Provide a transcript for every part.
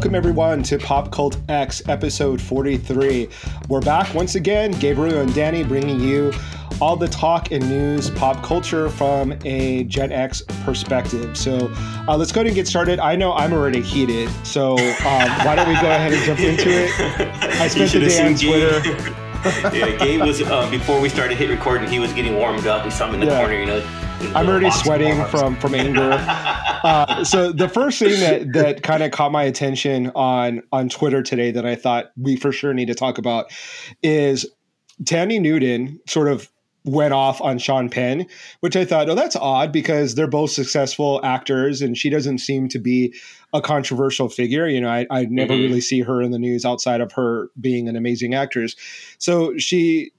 Welcome, everyone, to Pop Cult X, episode 43. We're back once again, Gabriel and Danny bringing you all the talk and news, pop culture from a Gen X perspective. So uh, let's go ahead and get started. I know I'm already heated, so um, why don't we go ahead and jump into it? I spent the day on Twitter. yeah, Gabe was uh, before we started hit recording. He was getting warmed up. He saw him in the yeah. corner, you know. I'm already sweating from from anger. uh, so the first thing that that kind of caught my attention on on Twitter today that I thought we for sure need to talk about is Thandie Newton sort of went off on Sean Penn, which I thought, oh, that's odd because they're both successful actors and she doesn't seem to be a controversial figure. You know, I, I never mm-hmm. really see her in the news outside of her being an amazing actress. So she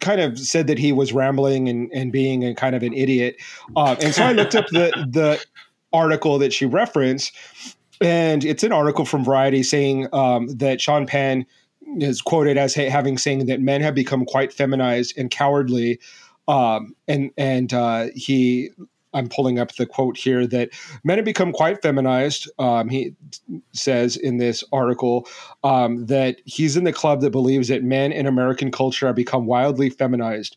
kind of said that he was rambling and, and being a kind of an idiot. Uh, and so I looked up the, the article that she referenced and it's an article from Variety saying um, that Sean Penn – is quoted as having saying that men have become quite feminized and cowardly, um, and and uh, he. I'm pulling up the quote here that men have become quite feminized. Um, he says in this article um, that he's in the club that believes that men in American culture have become wildly feminized.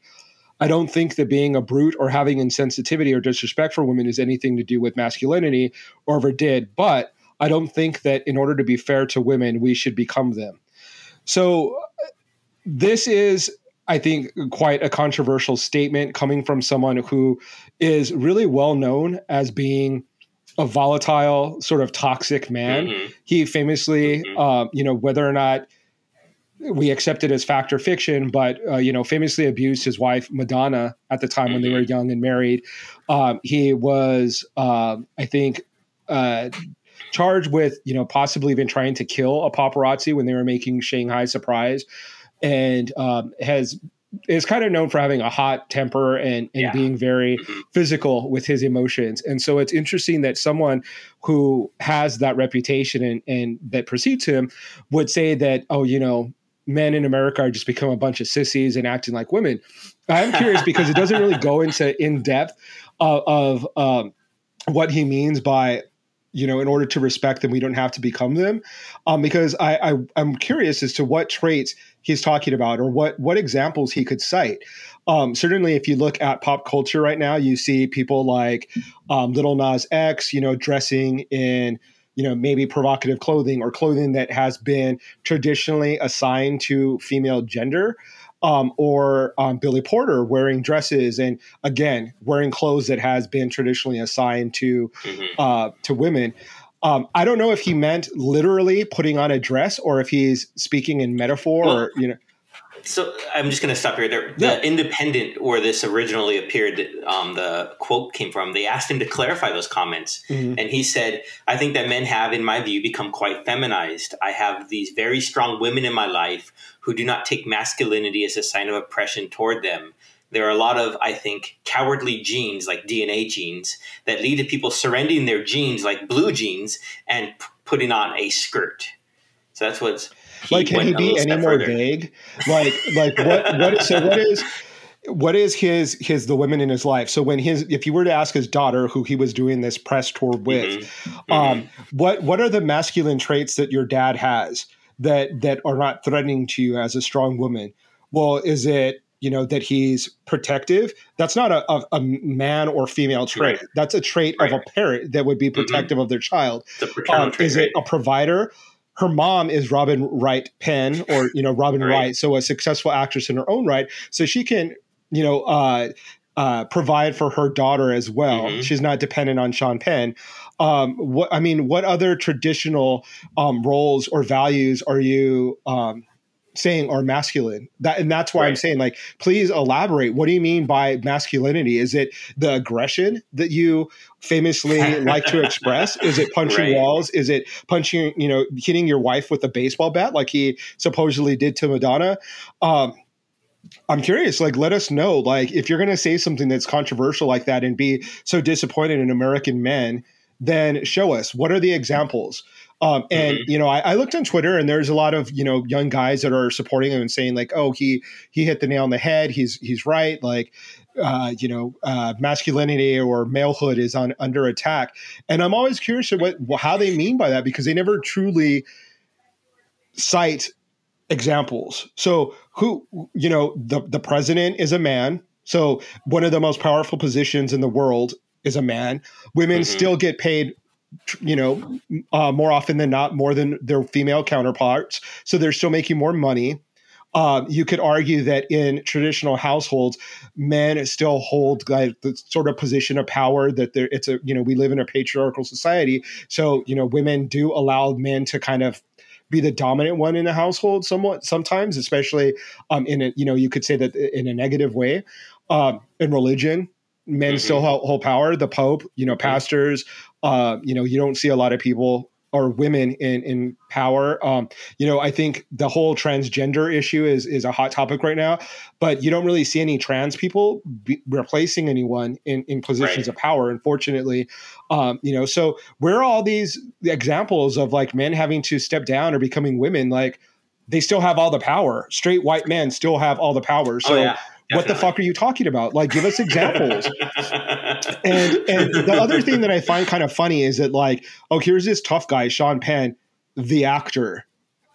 I don't think that being a brute or having insensitivity or disrespect for women is anything to do with masculinity or ever did. But I don't think that in order to be fair to women, we should become them. So this is I think quite a controversial statement coming from someone who is really well known as being a volatile, sort of toxic man. Mm-hmm. He famously, mm-hmm. uh, you know, whether or not we accept it as fact or fiction, but uh, you know, famously abused his wife Madonna at the time mm-hmm. when they were mm-hmm. young and married. Um, he was, uh, I think, uh, charged with you know possibly even trying to kill a paparazzi when they were making Shanghai Surprise, and um, has is kind of known for having a hot temper and, and yeah. being very mm-hmm. physical with his emotions. And so it's interesting that someone who has that reputation and, and that precedes him would say that, oh, you know, men in America are just become a bunch of sissies and acting like women. I'm curious because it doesn't really go into in depth of, of um, what he means by you know, in order to respect them, we don't have to become them. Um, because I, I I'm curious as to what traits he's talking about or what what examples he could cite. Um, certainly, if you look at pop culture right now, you see people like um, Lil Nas X, you know, dressing in you know maybe provocative clothing or clothing that has been traditionally assigned to female gender um, or um, Billy Porter wearing dresses and again wearing clothes that has been traditionally assigned to mm-hmm. uh, to women. Um, I don't know if he meant literally putting on a dress or if he's speaking in metaphor well, or you know so I'm just going to stop here. The, yeah. the Independent, where this originally appeared, um, the quote came from. They asked him to clarify those comments, mm-hmm. and he said, "I think that men have, in my view, become quite feminized. I have these very strong women in my life who do not take masculinity as a sign of oppression toward them." There are a lot of, I think, cowardly genes, like DNA genes, that lead to people surrendering their genes, like blue genes, and p- putting on a skirt. So that's what's like can he be any more further. vague like like what what so what is what is his his the women in his life so when his if you were to ask his daughter who he was doing this press tour with mm-hmm. um mm-hmm. what what are the masculine traits that your dad has that that are not threatening to you as a strong woman well is it you know that he's protective that's not a, a, a man or female trait right. that's a trait right. of a parent that would be mm-hmm. protective mm-hmm. of their child um, trait, is it a provider her mom is Robin Wright Penn, or you know Robin right. Wright, so a successful actress in her own right. So she can, you know, uh, uh, provide for her daughter as well. Mm-hmm. She's not dependent on Sean Penn. Um, what I mean, what other traditional um, roles or values are you um, saying are masculine. That and that's why right. i'm saying like please elaborate. What do you mean by masculinity? Is it the aggression that you famously like to express? Is it punching right. walls? Is it punching you know hitting your wife with a baseball bat like he supposedly did to madonna? Um, I'm curious, like, let us know, like, if you're going to say something that's controversial like that and be so disappointed in American men, then show us. What are the examples Um, and mm-hmm. you know, I, I, looked on Twitter, and there's a lot of you know young guys that are supporting him and saying like, "Oh, he he hit the nail on the head. He's he's right." Like, uh, you know, uh, masculinity or malehood is on under attack. And I'm always curious what how they mean by that because they never truly cite examples. So who you know the the president is a man. So one of the most powerful positions in the world is a man. Women mm-hmm. still get paid you know, uh, more often than not, more than their female counterparts. So they're still making more money. Uh, you could argue that in traditional households, men still hold like the sort of position of power that there. It's a you know we live in a patriarchal society, so you know women do allow men to kind of be the dominant one in the household somewhat sometimes, especially um, in a you know you could say that in a negative way. Um, in religion, men mm-hmm. still hold, hold, power. The Pope, you know, mm-hmm. pastors. Uh, you know, you don't see a lot of people or women in in power. Um, you know, I think the whole transgender issue is is a hot topic right now, but you don't really see any trans people be, replacing anyone in in positions right. of power. Unfortunately, um, you know, so where are all these examples of like men having to step down or becoming women? Like they still have all the power. Straight white men still have all the power. So. Oh, yeah what the fuck are you talking about? Like, give us examples. and and the other thing that I find kind of funny is that like, oh, here's this tough guy, Sean Penn, the actor.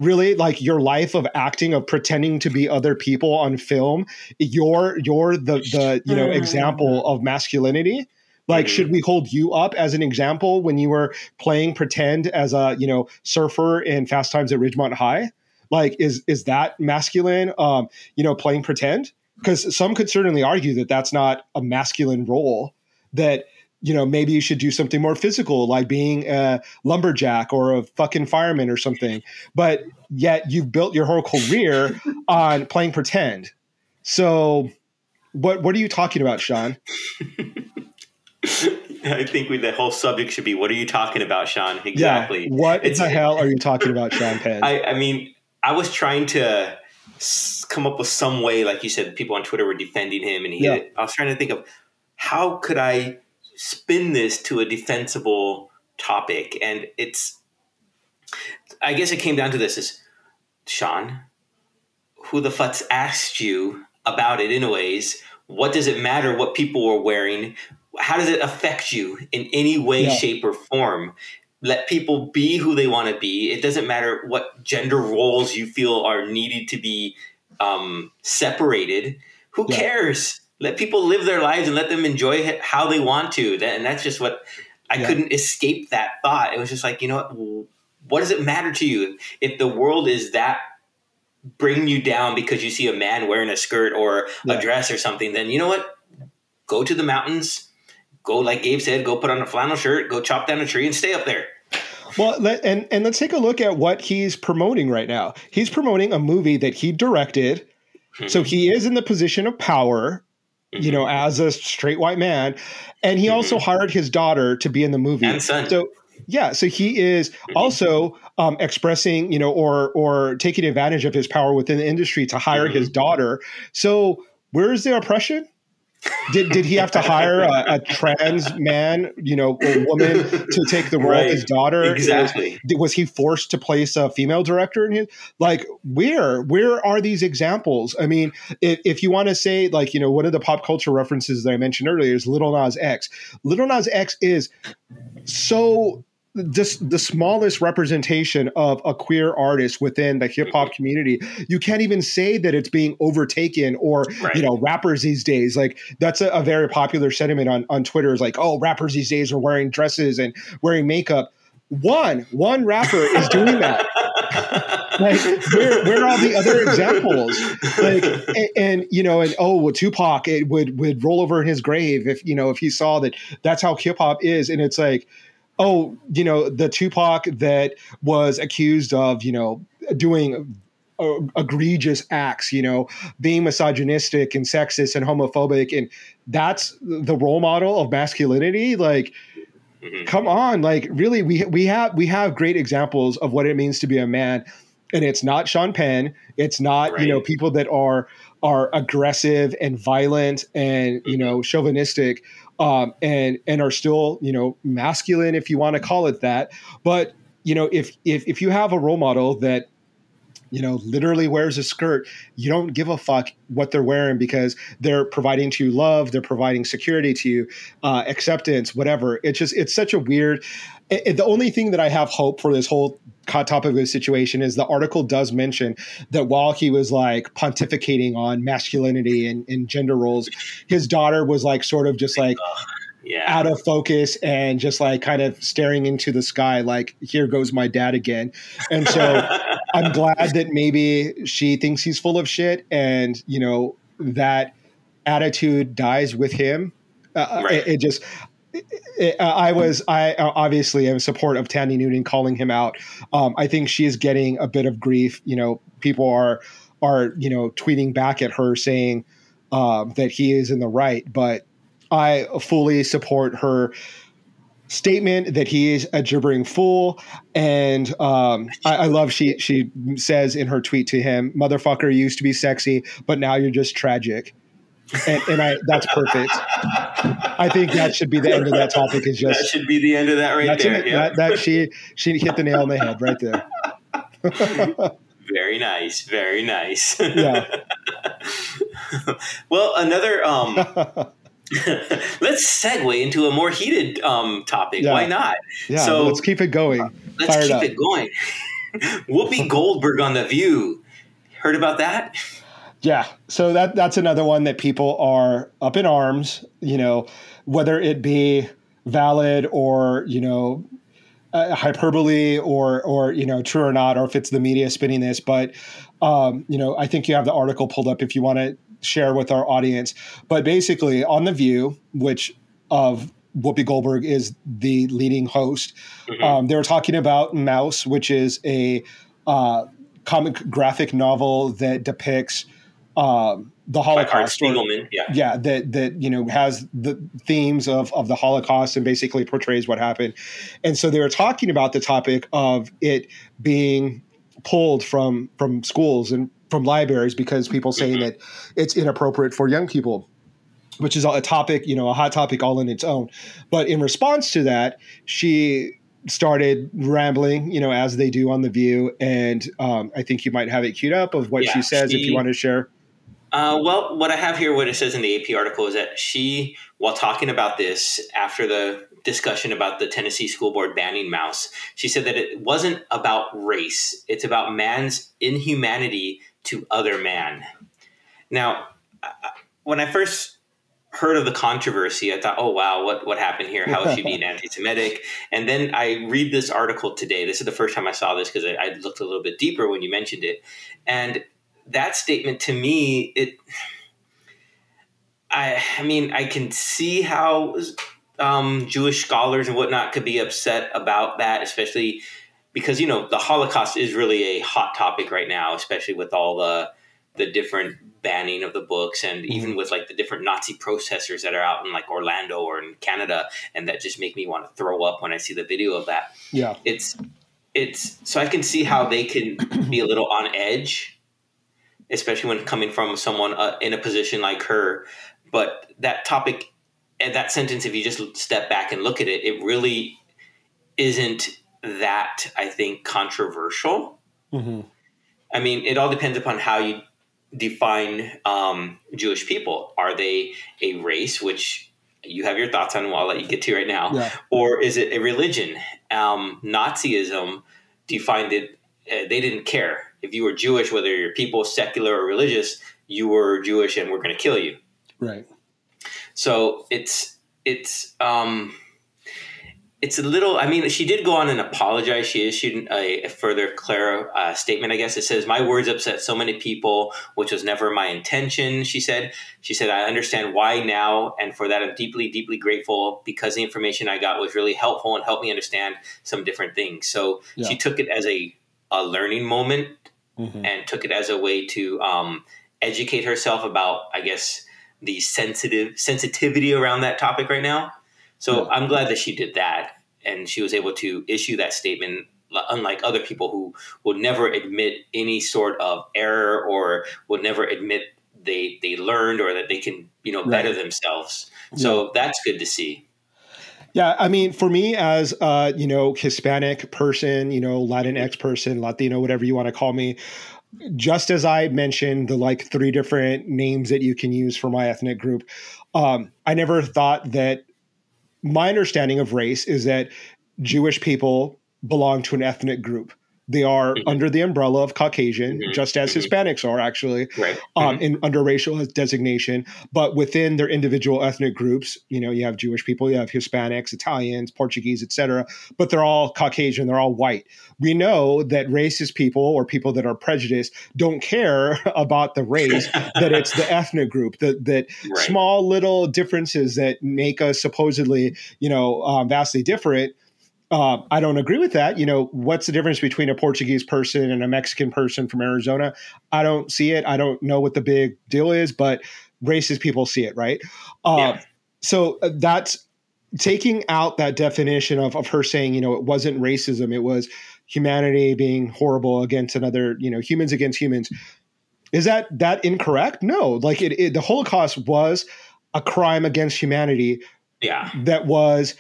Really, like your life of acting, of pretending to be other people on film, you're you're the the you know example of masculinity. Like, mm-hmm. should we hold you up as an example when you were playing pretend as a you know surfer in Fast Times at Ridgemont High? Like, is is that masculine? Um, you know, playing pretend because some could certainly argue that that's not a masculine role that you know maybe you should do something more physical like being a lumberjack or a fucking fireman or something but yet you've built your whole career on playing pretend so what what are you talking about sean I think we, the whole subject should be what are you talking about, Sean? Exactly. Yeah, what it's, the hell are you talking about, Sean Penn? I, I mean, I was trying to come up with some way, like you said, people on Twitter were defending him, and he. Yeah. I was trying to think of how could I spin this to a defensible topic, and it's. I guess it came down to this: is Sean, who the fuck's asked you about it, anyways? What does it matter what people were wearing? How does it affect you in any way, yeah. shape, or form? Let people be who they want to be. It doesn't matter what gender roles you feel are needed to be um, separated. Who yeah. cares? Let people live their lives and let them enjoy it how they want to. And that's just what I yeah. couldn't escape that thought. It was just like, you know what? What does it matter to you if the world is that bringing you down because you see a man wearing a skirt or yeah. a dress or something? Then you know what? Go to the mountains go like Gabe said, go put on a flannel shirt, go chop down a tree, and stay up there. Well, and and let's take a look at what he's promoting right now. He's promoting a movie that he directed, mm-hmm. so he is in the position of power, mm-hmm. you know, mm-hmm. as a straight white man, and he mm-hmm. also hired his daughter to be in the movie. And son. So yeah, so he is mm-hmm. also um, expressing, you know, or or taking advantage of his power within the industry to hire his daughter. So where is the oppression? Did did he have to hire a, a, trans man, you know, a woman to take the role right. of his daughter? Exactly. Was, was, he forced to place a female director in his? Like, where where are these examples? I mean, if, if you want to say like, you know, one of the pop culture references that I mentioned earlier is Little Nas X. Little Nas X is so just the smallest representation of a queer artist within the hip hop mm-hmm. community. You can't even say that it's being overtaken or, right. you know, rappers these days. Like that's a, a, very popular sentiment on, on Twitter is like, oh, rappers these days are wearing dresses and wearing makeup. One, one rapper is doing that. like where, where are all the other examples? Like and, and, you know, and oh, well, Tupac it would would roll over in his grave if you know if he saw that that's how hip hop is, and it's like oh, you know, the Tupac that was accused of, you know, doing uh, egregious acts, you know, being misogynistic and sexist and homophobic. And that's the role model of masculinity. Like, mm-hmm. come on, like really, we, we have, we have great examples of what it means to be a man. And it's not Sean Penn. It's not, right. you know, people that are, are aggressive and violent and, you know, chauvinistic um, and and are still you know masculine if you want to call it that. But you know, if if if you have a role model that you know, literally wears a skirt, you don't give a fuck what they're wearing because they're providing to you love, they're providing security to you, uh, acceptance, whatever. It's just, it's such a weird. It, it, the only thing that I have hope for this whole topic of the situation is the article does mention that while he was like pontificating on masculinity and, and gender roles, his daughter was like sort of just like yeah. out of focus and just like kind of staring into the sky like here goes my dad again and so i'm glad that maybe she thinks he's full of shit and you know that attitude dies with him uh, uh right. it, it, just it, uh, I was I uh, obviously am in support of Thandie Newton calling him out. Um, I think she is getting a bit of grief. You know, people are are you know tweeting back at her saying um, that he is in the right, but I fully support her statement that he is a gibbering fool. And um, I, I, love she she says in her tweet to him, "Motherfucker used to be sexy, but now you're just tragic." And, and I that's perfect. I think that should be the end of that topic. Is just that should be the end of that right there. It, that, that she she hit the nail on the head right there. very nice, very nice. Yeah. well, another um, let's segue into a more heated um, topic. Yeah. Why not? Yeah, so let's keep it going. Uh, let's Fired keep up. it going. Whoopi Goldberg on The View. Heard about that? Yeah. So that that's another one that people are up in arms, you know, whether it be valid or, you know, uh, hyperbole or or you know true or not or if it's the media spinning this but um, you know i think you have the article pulled up if you want to share with our audience. But basically, on The View, which of Whoopi Goldberg is the leading host, mm-hmm. um, they were talking about Maus, which is a uh, comic graphic novel that depicts um, the Holocaust. Or, yeah, yeah, that that you know has the themes of of the Holocaust and basically portrays what happened. And so they were talking about the topic of it being pulled from from schools and from libraries because people saying mm-hmm. that it's inappropriate for young people which is a topic you know a hot topic all in its own but in response to that she started rambling you know as they do on the view and um, i think you might have it queued up of what yeah, she says she, if you want to share uh, well what i have here what it says in the ap article is that she while talking about this after the discussion about the Tennessee School Board banning Maus. She said that it wasn't about race, it's about man's inhumanity to other man. Now, when I first heard of the controversy, I thought, oh, wow, what, what happened here? How is she being anti Semitic? And then I read this article today. This is the first time I saw this because I, I looked a little bit deeper when you mentioned it. And that statement to me, it. I, I mean, I can see how um, Jewish scholars and whatnot could be upset about that, especially because you know the Holocaust is really a hot topic right now, especially with all the the different banning of the books and mm-hmm. even with like the different Nazi protesters that are out in like Orlando or in Canada, and that just make me want to throw up when I see the video of that. Yeah, it's it's so I can see how they can be a little on edge, especially when coming from someone uh, in a position like her. But that topic and that sentence, if you just step back and look at it, it really isn't that I think controversial. Mm-hmm. I mean, it all depends upon how you define um, Jewish people. Are they a race, which you have your thoughts on? Well, I'll let you get to right now. Yeah. Or is it a religion? Um, Nazism defined it. Uh, they didn't care if you were Jewish, whether you're people secular or religious. You were Jewish, and we're going to kill you. Right. So it's it's um, it's a little. I mean, she did go on and apologize. She issued a, a further clear uh, statement. I guess it says, "My words upset so many people, which was never my intention." She said. She said, "I understand why now, and for that, I'm deeply, deeply grateful because the information I got was really helpful and helped me understand some different things." So yeah. she took it as a a learning moment mm-hmm. and took it as a way to um, educate herself about, I guess the sensitive sensitivity around that topic right now. So yeah. I'm glad that she did that and she was able to issue that statement unlike other people who would never admit any sort of error or would never admit they they learned or that they can you know better right. themselves so yeah. that's good to see Yeah, I mean, for me as uh, you know, Hispanic person, you know, Latinx person, Latino, whatever you want to call me, just as I mentioned the like three different names that you can use for my ethnic group, um, I never thought that my understanding of race is that Jewish people belong to an ethnic group. They are mm-hmm. under the umbrella of Caucasian, mm-hmm. just as mm-hmm. Hispanics are actually, right. um, mm-hmm. in under racial designation. But within their individual ethnic groups, you know, you have Jewish people, you have Hispanics, Italians, Portuguese, etc. But they're all Caucasian, they're all white. We know that racist people or people that are prejudiced don't care about the race; that it's the ethnic group. That that right. small little differences that make us supposedly, you know, um, vastly different uh, I don't agree with that. You know, what's the difference between a Portuguese person and a Mexican person from Arizona? I don't see it. I don't know what the big deal is, but racist people see it, right? Uh, yeah. So uh, that's taking out that definition of, of her saying, you know, it wasn't racism, it was humanity being horrible against another, you know, humans against humans. Is that that incorrect? No, like it, it the Holocaust was a crime against humanity. Yeah, that was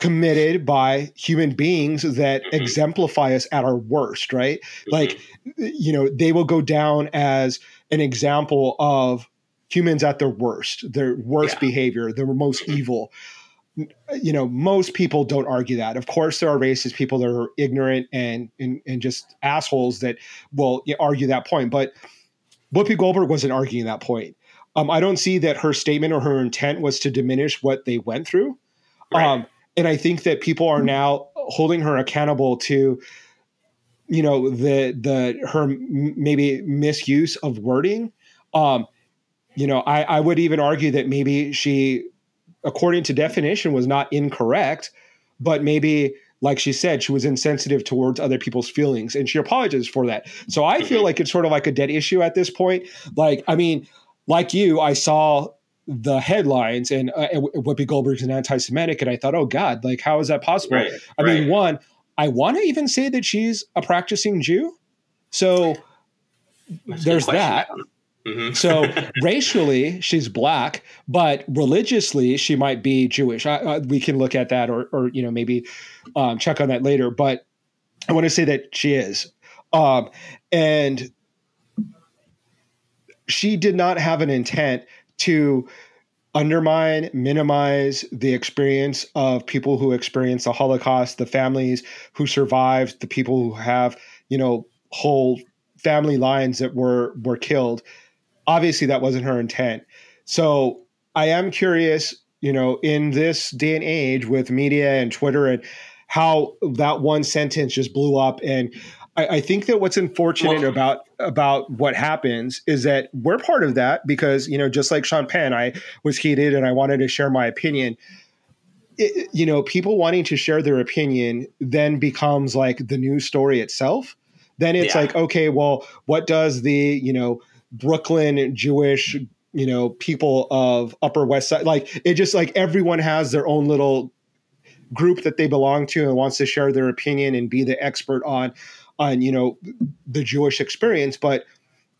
committed by human beings that mm-hmm. exemplify us at our worst, right? Mm-hmm. Like, you know, they will go down as an example of humans at their worst, their worst yeah. behavior, their most mm-hmm. evil. You know, most people don't argue that. Of course, there are racist people that are ignorant and and, and just assholes that will argue that point. But Whoopi Goldberg wasn't arguing that point. Um, I don't see that her statement or her intent was to diminish what they went through. Right. Um, and I think that people are now holding her accountable to you know the the her maybe misuse of wording. Um you know i i would even argue that maybe she according to definition was not incorrect but maybe like she said she was insensitive towards other people's feelings and she apologizes for that. So i feel mm-hmm. like it's sort of like a dead issue at this point. Like i mean like you i saw the headlines and, uh, Whoopi Goldberg's an anti-Semitic, and I thought, oh God, like how is that possible? Right, I right. mean, one, I want to even say that she's a practicing Jew, so That's there's that. Mm-hmm. so racially, she's black, but religiously, she might be Jewish. I, I, we can look at that, or, or you know, maybe um, check on that later. But I want to say that she is, um, and she did not have an intent to undermine, minimize the experience of people who experience the Holocaust, the families who survived, the people who have, you know, whole family lines that were were killed. Obviously, that wasn't her intent. So I am curious, you know, in this day and age with media and Twitter and how that one sentence just blew up and I, I think that what's unfortunate well, about about what happens is that we're part of that because you know just like Sean Penn, I was heated and I wanted to share my opinion. It, you know, people wanting to share their opinion then becomes like the news story itself. Then it's yeah. like, okay, well, what does the you know Brooklyn Jewish you know people of Upper West Side like? It just like everyone has their own little group that they belong to and wants to share their opinion and be the expert on on you know the Jewish experience, but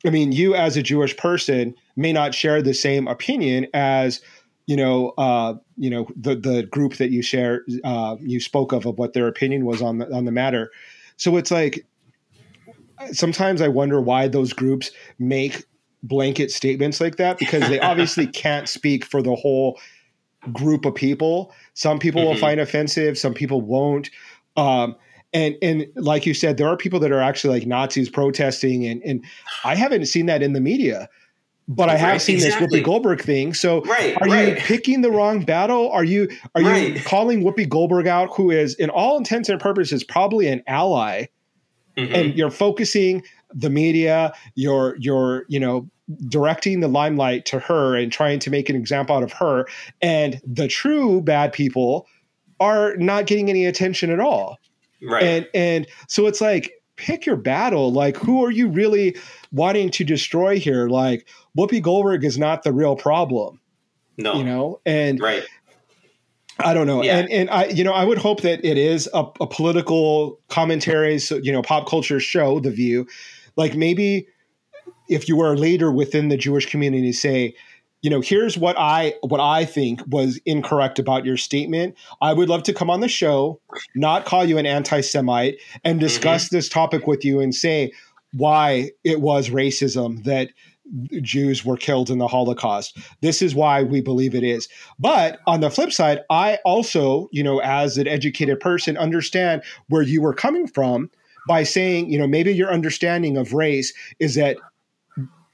I mean, you as a Jewish person may not share the same opinion as you know, uh, you know the the group that you share uh, you spoke of of what their opinion was on the on the matter. So it's like sometimes I wonder why those groups make blanket statements like that because they obviously can't speak for the whole group of people. Some people mm-hmm. will find offensive, some people won't. Um, and and like you said, there are people that are actually like Nazis protesting, and and I haven't seen that in the media, but I have right, seen exactly. this Whoopi Goldberg thing. So right, are right. you picking the wrong battle? Are you are you calling Whoopi Goldberg out, who is in all intents and purposes probably an ally, mm-hmm. and you're focusing the media, you're you're you know directing the limelight to her and trying to make an example out of her, and the true bad people are not getting any attention at all. Right. And and so it's like pick your battle. Like who are you really wanting to destroy here? Like Whoopi Goldberg is not the real problem. No. You know? And right. I don't know. Yeah. And and I you know, I would hope that it is a, a political commentary, so you know, pop culture show, The View. Like maybe if you were a leader within the Jewish community, say, you know, here's what I what I think was incorrect about your statement. I would love to come on the show, not call you an anti-Semite, and mm-hmm. discuss mm-hmm. this topic with you and say why it was racism that Jews were killed in the Holocaust. This is why we believe it is. But on the flip side, I also, you know, as an educated person, understand where you were coming from by saying, you know, maybe your understanding of race is that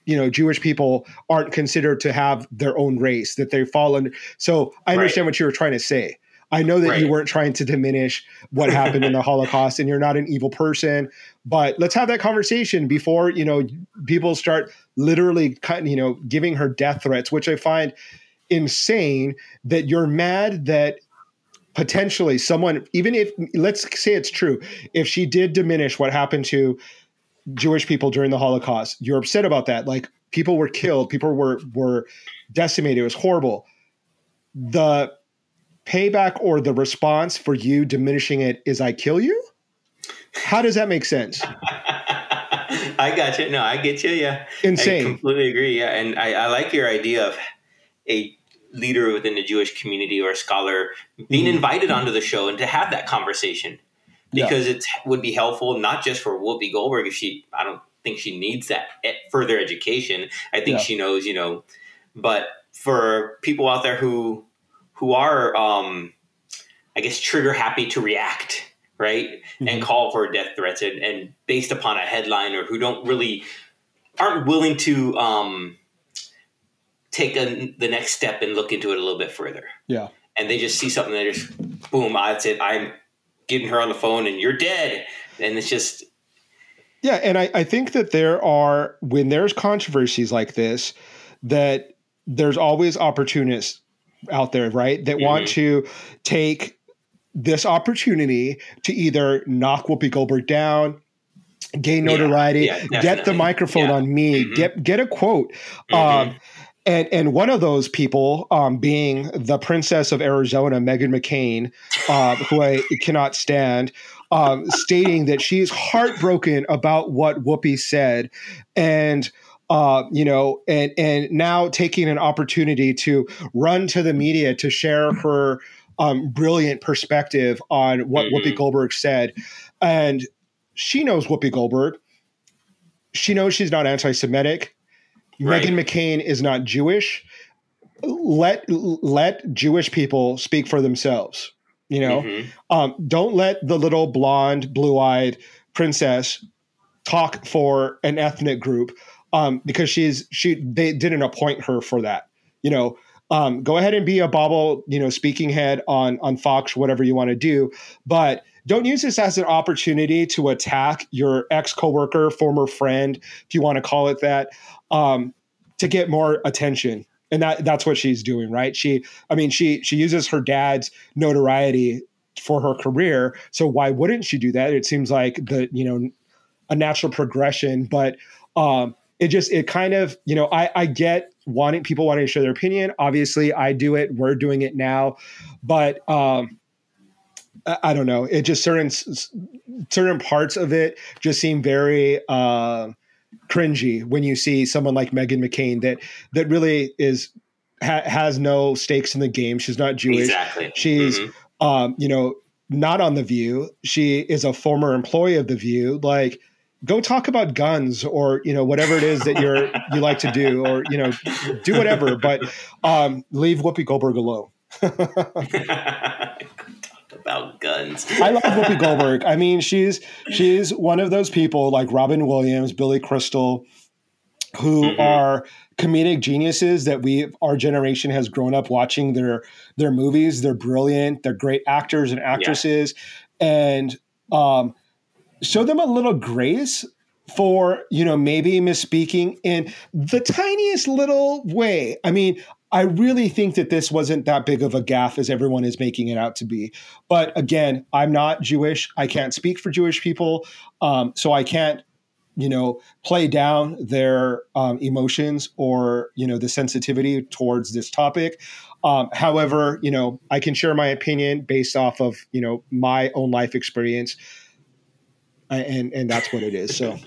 you know Jewish people aren't considered to have their own race that they fall under. So I understand right. what you were trying to say. I know that right. you weren't trying to diminish what happened in the Holocaust, and you're not an evil person. But let's have that conversation before you know people start literally cutting, you know, giving her death threats, which I find insane. That you're mad that potentially someone, even if let's say it's true, if she did diminish what happened to Jewish people during the Holocaust. You're upset about that. Like people were killed, people were were decimated. It was horrible. The payback or the response for you diminishing it is I kill you? How does that make sense? I got you. No, I get you. Yeah. Insane. I completely agree. Yeah. And I, I like your idea of a leader within the Jewish community or a scholar being mm-hmm. invited onto the show and to have that conversation because yeah. it would be helpful not just for Whoopi Goldberg if she I don't think she needs that further education. I think yeah. she knows, you know, but for people out there who who are um I guess trigger happy to react, right? Mm-hmm. And call for death threats and, and based upon a headline or who don't really aren't willing to um take a, the next step and look into it a little bit further. Yeah. And they just see something that just boom, that's it. I'm getting her on the phone and you're dead. And it's just. Yeah. And I, I think that there are, when there's controversies like this, that there's always opportunists out there, right? That mm-hmm. want to take this opportunity to either knock Whoopi Goldberg down, gain notoriety, yeah, yeah, get the microphone yeah. on me, mm-hmm. get get a quote. Mm-hmm. Um, and and one of those people um, being the princess of Arizona, Meghan McCain, uh, who I cannot stand, um, stating that she's heartbroken about what Whoopi said, and uh, you know, and and now taking an opportunity to run to the media to share her um, brilliant perspective on what mm-hmm. Whoopi Goldberg said, and she knows Whoopi Goldberg. She knows she's not anti-Semitic right. Meghan McCain is not Jewish. Let let Jewish people speak for themselves. You know, mm-hmm. um, don't let the little blonde, blue-eyed princess talk for an ethnic group um, because she's she they didn't appoint her for that. You know, um, go ahead and be a bobble, you know, speaking head on on Fox, whatever you want to do, but don't use this as an opportunity to attack your ex coworker, former friend, if you want to call it that, um, to get more attention. And that that's what she's doing, right? She, I mean, she she uses her dad's notoriety for her career. So why wouldn't she do that? It seems like the you know a natural progression, but um, it just it kind of you know I I get wanting people wanting to share their opinion. Obviously, I do it. We're doing it now, but um, I, don't know. It just certain certain parts of it just seem very. Uh, cringy when you see someone like Meghan McCain that that really is ha, has no stakes in the game. She's not Jewish. Exactly. She's mm-hmm. um, you know not on the View. She is a former employee of the View. Like go talk about guns or you know whatever it is that you're you like to do or you know do whatever but um, leave whoopi goldberg alone guns. I love Whoopi Goldberg. I mean, she's she's one of those people like Robin Williams, Billy Crystal, who mm-hmm. are comedic geniuses that we our generation has grown up watching their their movies. They're brilliant. They're great actors and actresses, yeah. and um, show them a little grace for you know maybe misspeaking in the tiniest little way. I mean, I really think that this wasn't that big of a gaffe as everyone is making it out to be. But again, I'm not Jewish. I can't speak for Jewish people, um, so I can't, you know, play down their um, emotions or you know the sensitivity towards this topic. Um, however, you know, I can share my opinion based off of you know my own life experience, and and that's what it is. So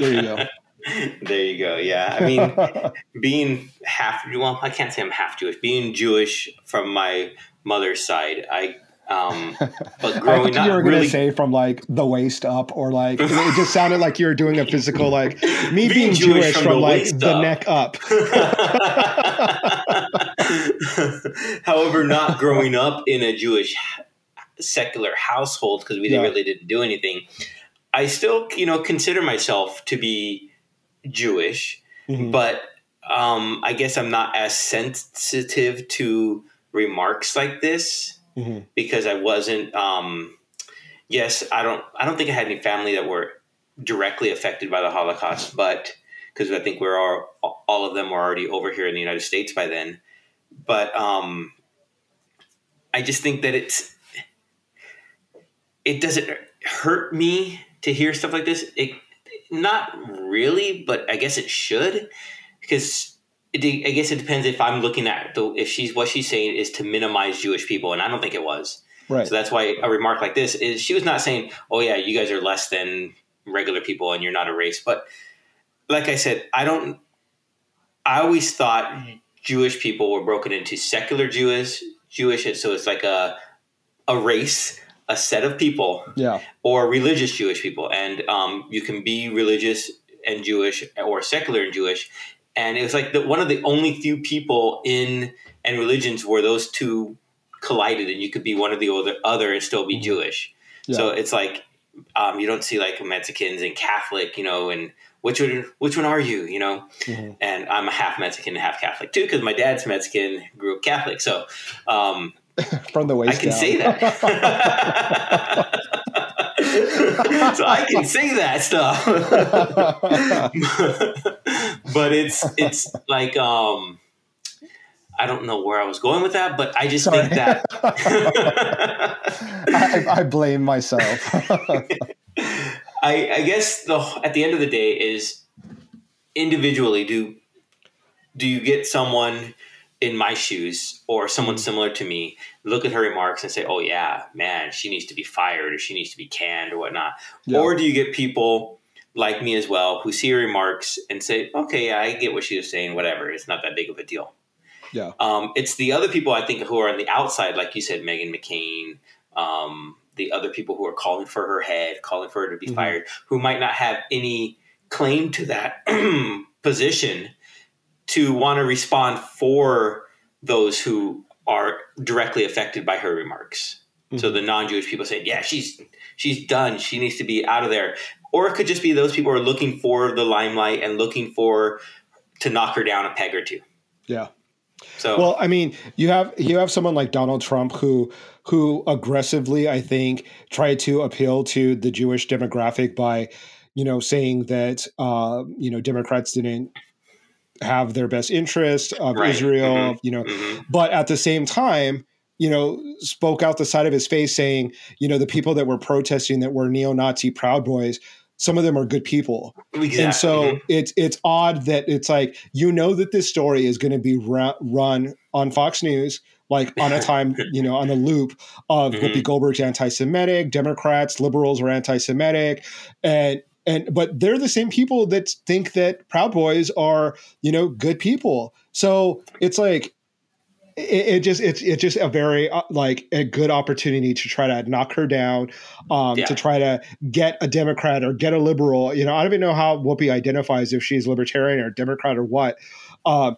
there you go. there you go. Yeah, I mean, being half well, I can't say I'm half Jewish. Being Jewish from my mother's side, I um, but growing up, you were really, gonna say from like the waist up, or like it just sounded like you were doing a physical like me being, being Jewish, Jewish, from, from the like the up. neck up. However, not growing up in a Jewish secular household because we yeah. really didn't do anything. I still, you know, consider myself to be Jewish, mm-hmm. but um, I guess I'm not as sensitive to remarks like this mm-hmm. because I wasn't. Um, yes, I don't. I don't think I had any family that were directly affected by the Holocaust, but because I think we're all all of them were already over here in the United States by then. But um, I just think that it's it doesn't hurt me to hear stuff like this. It not really, but I guess it should because it, I guess it depends if I'm looking at the if she's what she's saying is to minimize Jewish people, and I don't think it was. Right. So that's why a remark like this is she was not saying, "Oh yeah, you guys are less than regular people and you're not a race." But like I said, I don't. I always thought Jewish people were broken into secular Jewish, Jewish, so it's like a a race, a set of people, yeah, or religious Jewish people, and um, you can be religious and Jewish or secular and Jewish, and it was like the, one of the only few people in and religions where those two collided, and you could be one of the other, other and still be mm-hmm. Jewish. Yeah. So it's like um, you don't see like Mexicans and Catholic, you know, and which one which one are you, you know? Mm-hmm. And I'm a half Mexican and half Catholic too, because my dad's Mexican, grew up Catholic. So um, from the waist, I can down. say that. so I can say that stuff. but it's it's like um I don't know where I was going with that, but I just Sorry. think that I, I, blame myself. I, I guess the at the end of the day is individually do do you get someone in my shoes or someone mm-hmm. similar to me look at her remarks and say, "Oh yeah, man, she needs to be fired or she needs to be canned or whatnot," yeah. or do you get people like me as well who see her remarks and say, "Okay, yeah, I get what she was saying. Whatever, it's not that big of a deal." Yeah, um, it's the other people I think who are on the outside, like you said, Meghan McCain. Um, the other people who are calling for her head, calling for her to be mm-hmm. fired, who might not have any claim to that position, to want to respond for those who are directly affected by her remarks. Mm-hmm. So the non-Jewish people say, "Yeah, she's she's done. She needs to be out of there." Or it could just be those people are looking for the limelight and looking for to knock her down a peg or two. Yeah. So well, I mean, you have you have someone like Donald Trump who who aggressively, I think, tried to appeal to the Jewish demographic by, you know, saying that uh, you know Democrats didn't have their best interest of right. Israel, mm-hmm. you know, mm-hmm. but at the same time, you know, spoke out the side of his face saying, you know, the people that were protesting that were neo-Nazi Proud Boys, some of them are good people. And so mm-hmm. it's it's odd that it's like you know that this story is going to be ra- run on Fox News like on a time, you know, on a loop of mm-hmm. Whoopi Goldberg's anti-Semitic, Democrats, liberals are anti-Semitic, and and but they're the same people that think that Proud Boys are you know good people. So it's like it, it, just it's it's just a very uh, like a good opportunity to try to knock her down, um, yeah. to try to get a Democrat or get a liberal. You know, I don't even know how Whoopi identifies if she's libertarian or Democrat or what. Um,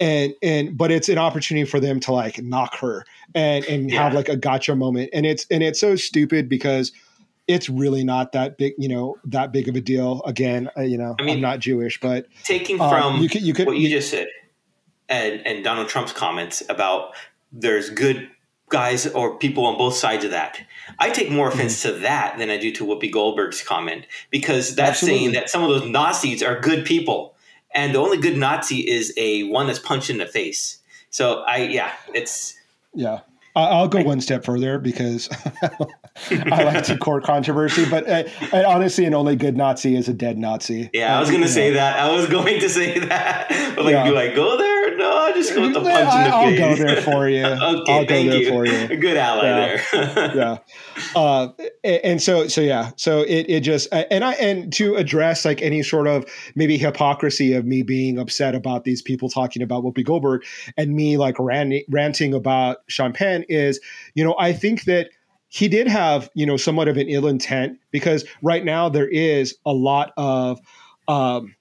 and and but it's an opportunity for them to like knock her and and yeah. have like a gotcha moment. And it's and it's so stupid because it's really not that big, you know, that big of a deal. Again, uh, you know, I am not Jewish, but taking um, from you could, you could, what you, you just said and, and Donald Trump's comments about there's good guys or people on both sides of that. I take more offense mm-hmm. to that than I do to Whoopi Goldberg's comment because that's Absolutely. saying that some of those Nazis are good people, and the only good Nazi is a one that's punched in the face. So I, yeah, it's yeah. I'll go one step further because I like to court controversy, but uh, honestly, an only good Nazi is a dead Nazi. Yeah, I was going to say that. I was going to say that. But like, yeah. do I go there? No, I'll just go with the punch I, in the I'll face. go there for you. okay, I'll go there you. for you. A good ally yeah. there. yeah. Uh, and so, so yeah, so it, it just, and I, and to address like any sort of maybe hypocrisy of me being upset about these people talking about Whoopi Goldberg and me like ranting, ranting about Sean Penn is, you know, I think that he did have, you know, somewhat of an ill intent because right now there is a lot of, um,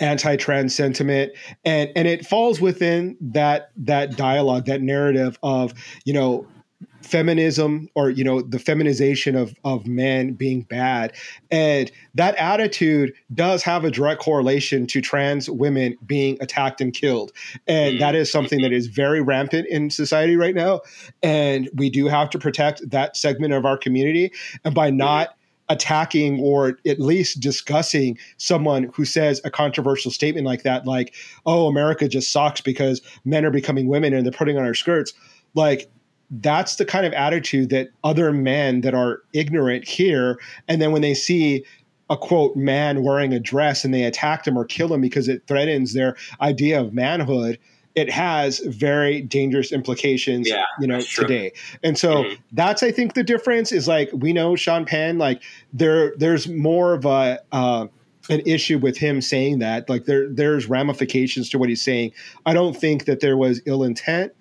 anti-trans sentiment. And and it falls within that that dialogue that narrative of you know feminism or you know the feminization of of men being bad. And that attitude does have a direct correlation to trans women being attacked and killed. And mm-hmm. that is something that is very rampant in society right now. And we do have to protect that segment of our community. And by not mm-hmm attacking or at least discussing someone who says a controversial statement like that, like, oh, America just sucks because men are becoming women and they're putting on our skirts. Like, that's the kind of attitude that other men that are ignorant hear. And then when they see a quote man wearing a dress and they attack him or kill him because it threatens their idea of manhood, it has very dangerous implications, yeah, you know, today. And so mm-hmm. that's I think the difference is like we know Sean Penn, like there there's more of a uh, an issue with him saying that. Like there there's ramifications to what he's saying. I don't think that there was ill intent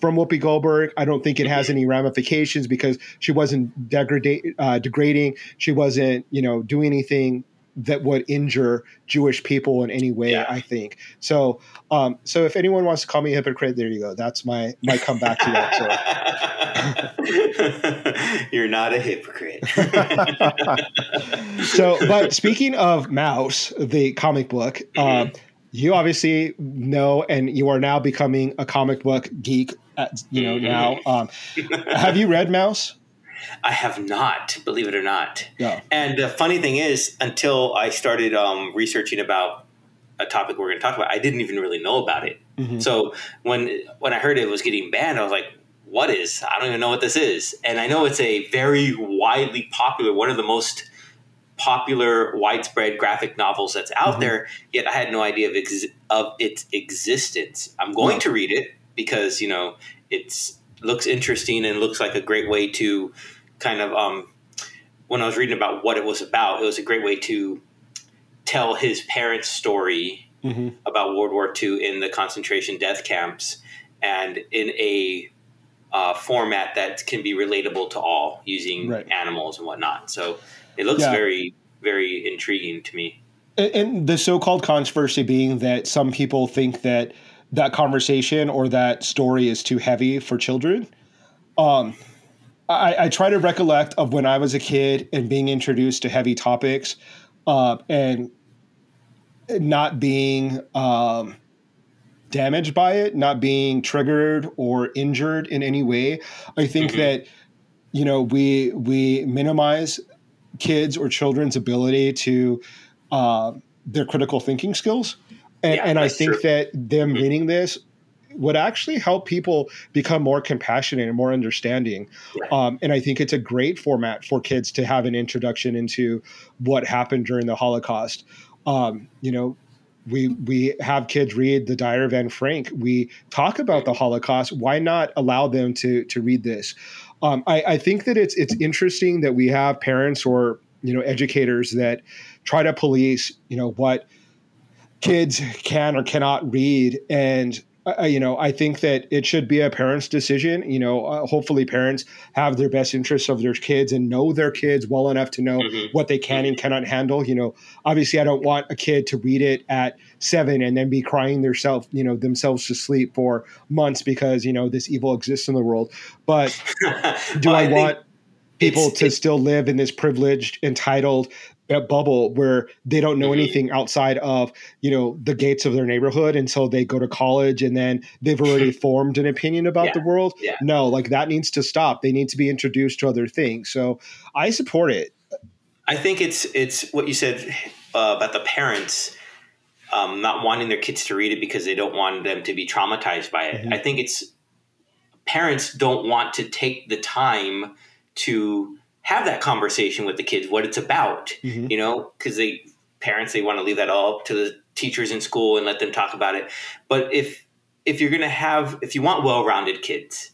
from Whoopi Goldberg. I don't think it has mm-hmm. any ramifications because she wasn't degrada- uh, degrading. She wasn't, you know, doing anything that would injure Jewish people in any way. Yeah. I think so. Um, so if anyone wants to call me a hypocrite, there you go. That's my my comeback to that. So. You're not a hypocrite. so, but speaking of Maus, the comic book. Mm-hmm. Um, you obviously know, and you are now becoming a comic book geek. At, you know mm-hmm. now. Um, have you read Maus? I have not, believe it or not. Yeah. And the funny thing is, until I started um, researching about a topic we're going to talk about, I didn't even really know about it. Mm-hmm. So when when I heard it was getting banned, I was like, "What is? I don't even know what this is." And I know it's a very widely popular, one of the most popular, widespread graphic novels that's out mm-hmm. there. Yet I had no idea of, ex- of its existence. I'm going yeah. to read it because you know it's looks interesting and looks like a great way to kind of um, when I was reading about what it was about, it was a great way to tell his parents' story mm-hmm. about World War II in the concentration death camps and in a uh, format that can be relatable to all using right. animals and whatnot. So it looks yeah. very, very intriguing to me. And the so-called controversy being that some people think that that conversation or that story is too heavy for children. Um, I, I, try to recollect of when I was a kid and being introduced to heavy topics, uh, and not being um, damaged by it, not being triggered or injured in any way. I think mm-hmm. that you know we we minimize kids or children's ability to uh, their critical thinking skills. And, yeah, and I think true. that them mm-hmm. reading this would actually help people become more compassionate and more understanding. Um, and I think it's a great format for kids to have an introduction into what happened during the Holocaust. Um, you know, we we have kids read the Diary of Anne Frank. We talk about the Holocaust. Why not allow them to to read this? Um, I, I think that it's it's interesting that we have parents or you know educators that try to police you know what kids can or cannot read and uh, you know, I think that it should be a parent's decision. You know, uh, hopefully parents have their best interests of their kids and know their kids well enough to know mm-hmm. what they can and cannot handle. You know, obviously, I don't want a kid to read it at seven and then be crying themselves, you know, themselves to sleep for months because you know this evil exists in the world. But do well, I, I want people to still live in this privileged, entitled, bubble where they don't know mm-hmm. anything outside of you know the gates of their neighborhood until they go to college and then they've already formed an opinion about yeah. the world yeah. no like that needs to stop they need to be introduced to other things so i support it i think it's it's what you said uh, about the parents um, not wanting their kids to read it because they don't want them to be traumatized by it mm-hmm. i think it's parents don't want to take the time to have that conversation with the kids, what it's about, mm-hmm. you know, because they parents they want to leave that all up to the teachers in school and let them talk about it. But if if you're going to have, if you want well-rounded kids,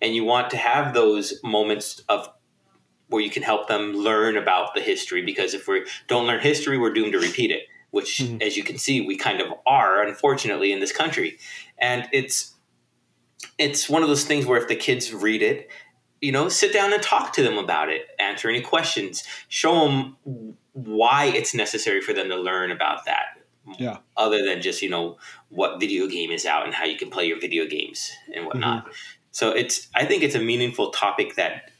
and you want to have those moments of where you can help them learn about the history, because if we don't learn history, we're doomed to repeat it. Which, mm-hmm. as you can see, we kind of are, unfortunately, in this country. And it's it's one of those things where if the kids read it you know, sit down and talk to them about it, answer any questions, show them why it's necessary for them to learn about that. Yeah. Other than just, you know, what video game is out and how you can play your video games and whatnot. Mm-hmm. So it's, I think it's a meaningful topic that,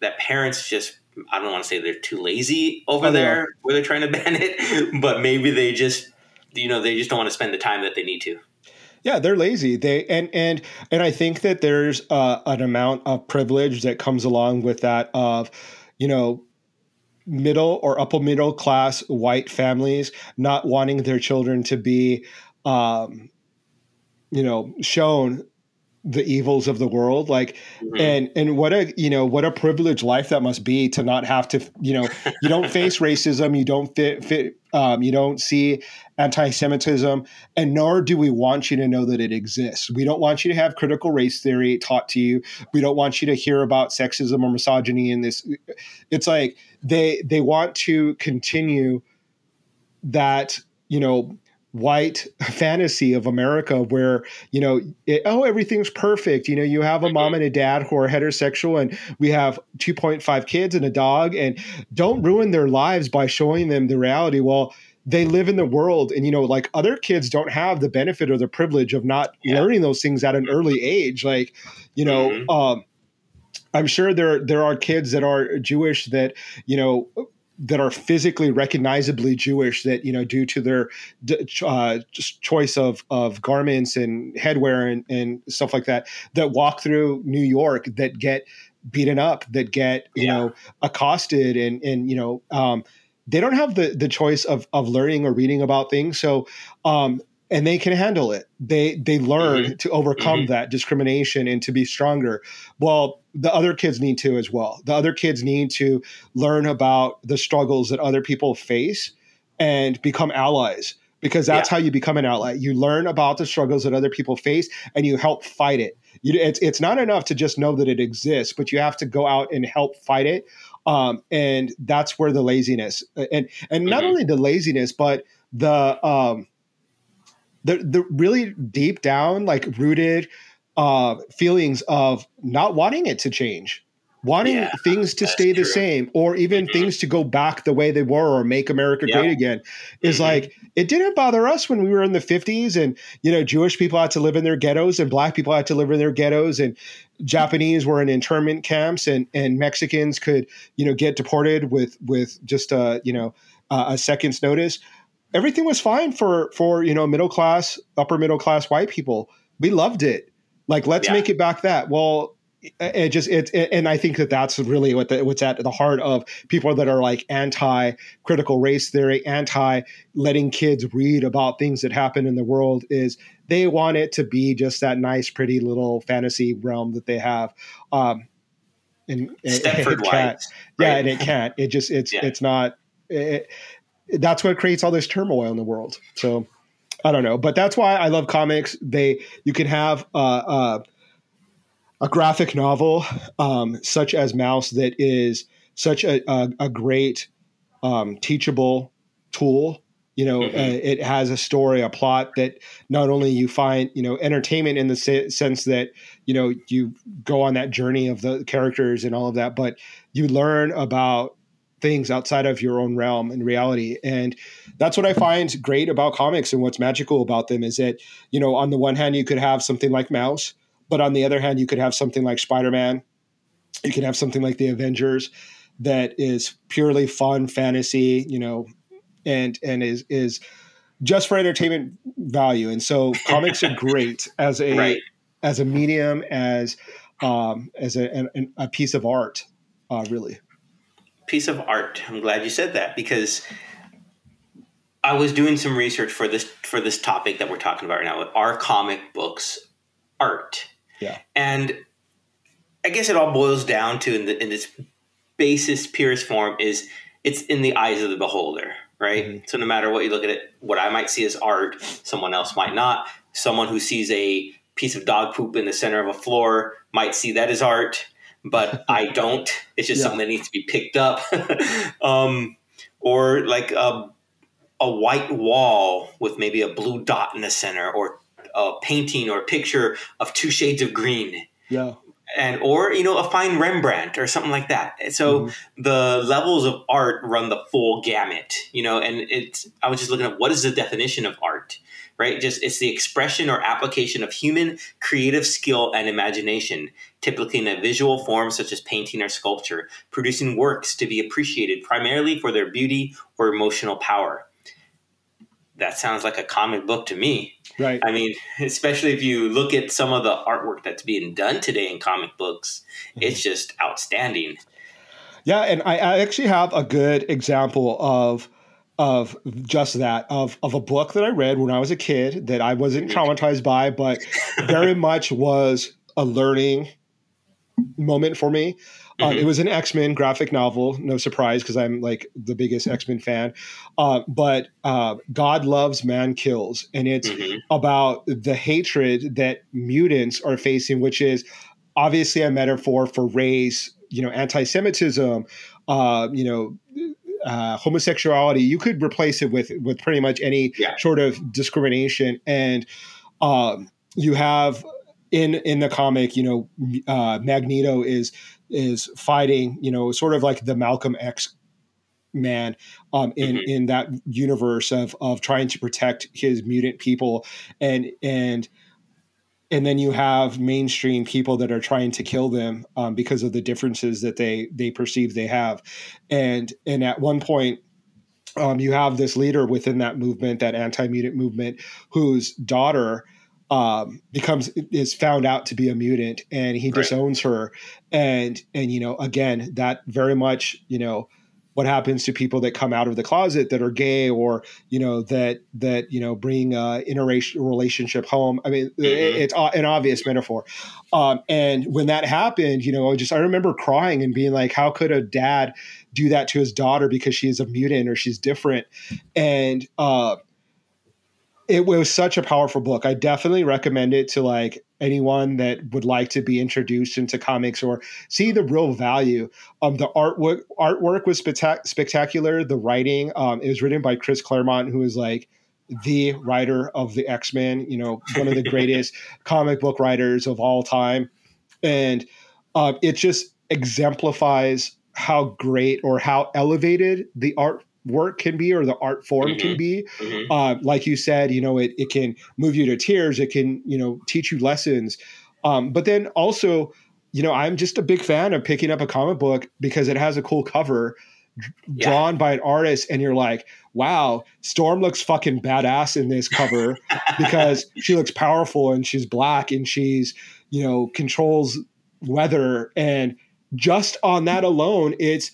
that parents just, I don't want to say they're too lazy over oh, there where they're trying to ban it, but maybe they just, you know, they just don't want to spend the time that they need to. Yeah, they're lazy. They and and and I think that there's uh, an amount of privilege that comes along with that of, you know, middle or upper middle class white families not wanting their children to be, um, you know, shown the evils of the world like mm-hmm. and and what a you know what a privileged life that must be to not have to you know you don't face racism you don't fit, fit um, you don't see anti-semitism and nor do we want you to know that it exists. We don't want you to have critical race theory taught to you. We don't want you to hear about sexism or misogyny in this. It's like they they want to continue that you know white fantasy of America where, you know, it, oh, everything's perfect. You know, you have a mom mm-hmm. and a dad who are heterosexual and we have 2.5 kids and a dog and don't ruin their lives by showing them the reality. Well, they live in the world and you know like other kids don't have the benefit or the privilege of not yeah. learning those things at an early age like you know mm-hmm. um I'm sure there there are kids that are Jewish that you know that are physically recognizably Jewish that you know due to their uh, choice of of garments and headwear and, and stuff like that that walk through New York that get beaten up that get you yeah. know accosted and and you know um, they don't have the the choice of of learning or reading about things so um, and they can handle it. They they learn mm-hmm. to overcome mm-hmm. that discrimination and to be stronger. Well, the other kids need to as well. The other kids need to learn about the struggles that other people face and become allies because that's yeah. how you become an ally. You learn about the struggles that other people face and you help fight it. You, it's it's not enough to just know that it exists, but you have to go out and help fight it. Um, and that's where the laziness and and not mm-hmm. only the laziness, but the um, the the really deep down like rooted uh, feelings of not wanting it to change, wanting yeah, things to stay the same, or even mm-hmm. things to go back the way they were or make America yep. great again. Is mm-hmm. like it didn't bother us when we were in the fifties, and you know Jewish people had to live in their ghettos, and Black people had to live in their ghettos, and Japanese were in internment camps, and and Mexicans could you know get deported with with just a you know uh, a second's notice everything was fine for for you know middle class upper middle class white people. We loved it. Like let's yeah. make it back that. Well it just it, it, and i think that that's really what the, what's at the heart of people that are like anti critical race theory anti letting kids read about things that happen in the world is they want it to be just that nice pretty little fantasy realm that they have. Um and, Stepford it, can't, yeah and it can't. It just it's yeah. it's not it, that's what creates all this turmoil in the world. So I don't know, but that's why I love comics. They you can have uh, uh, a graphic novel um, such as Maus that is such a, a, a great um, teachable tool. You know, mm-hmm. uh, it has a story, a plot that not only you find, you know, entertainment in the se- sense that, you know, you go on that journey of the characters and all of that, but you learn about things outside of your own realm and reality. And that's what I find great about comics and what's magical about them is that, you know, on the one hand, you could have something like Maus, but on the other hand, you could have something like Spider Man. You can have something like the Avengers that is purely fun fantasy, you know, and and is is just for entertainment value. And so comics are great as a right. as a medium, as um, as a, a piece of art, uh, really piece of art. I'm glad you said that because I was doing some research for this for this topic that we're talking about right now. Are comic books art? Yeah. And I guess it all boils down to in, the, in its basest, purest form is it's in the eyes of the beholder, right? Mm-hmm. So no matter what you look at it, what I might see as art, someone else might not. Someone who sees a piece of dog poop in the center of a floor might see that as art, but I don't. It's just yeah. something that needs to be picked up. um, or like a, a white wall with maybe a blue dot in the center, or a painting or a picture of two shades of green. Yeah. And or you know a fine Rembrandt or something like that. So mm-hmm. the levels of art run the full gamut, you know. And it's I was just looking at what is the definition of art, right? Just it's the expression or application of human creative skill and imagination, typically in a visual form such as painting or sculpture, producing works to be appreciated primarily for their beauty or emotional power that sounds like a comic book to me. Right. I mean, especially if you look at some of the artwork that's being done today in comic books, mm-hmm. it's just outstanding. Yeah, and I, I actually have a good example of of just that of of a book that I read when I was a kid that I wasn't mm-hmm. traumatized by, but very much was a learning moment for me. Uh, mm-hmm. it was an X Men graphic novel, no surprise because I'm like the biggest X Men fan. Uh, but uh, God loves, man kills, and it's mm-hmm. about the hatred that mutants are facing, which is obviously a metaphor for race, you know, anti-Semitism, uh, you know. Uh, homosexuality, you could replace it with with pretty much any yeah. sort of discrimination, and um, you have in in the comic, you know, uh, Magneto is is fighting, you know, sort of like the Malcolm X man um, in mm-hmm. in that universe of of trying to protect his mutant people and and and then you have mainstream people that are trying to kill them um, because of the differences that they they perceive they have and and at one point um, you have this leader within that movement that anti-mutant movement whose daughter um, becomes is found out to be a mutant and he right. disowns her and and you know again that very much you know what happens to people that come out of the closet that are gay or you know that that you know bring a interracial relationship home. I mean mm-hmm. it's an obvious metaphor. Um, and when that happened you know I just i remember crying and being like how could a dad do that to his daughter because she is a mutant or she's different? And uh, it was such a powerful book. I definitely recommend it to like anyone that would like to be introduced into comics or see the real value. Um, the artwork artwork was spectac- spectacular. The writing, um, it was written by Chris Claremont, who is like the writer of the X Men. You know, one of the greatest comic book writers of all time, and uh, it just exemplifies how great or how elevated the art work can be or the art form mm-hmm. can be. Mm-hmm. Uh, like you said, you know, it, it can move you to tears. It can, you know, teach you lessons. Um, but then also, you know, I'm just a big fan of picking up a comic book because it has a cool cover yeah. drawn by an artist and you're like, wow, Storm looks fucking badass in this cover because she looks powerful and she's black and she's, you know, controls weather. And just on that alone, it's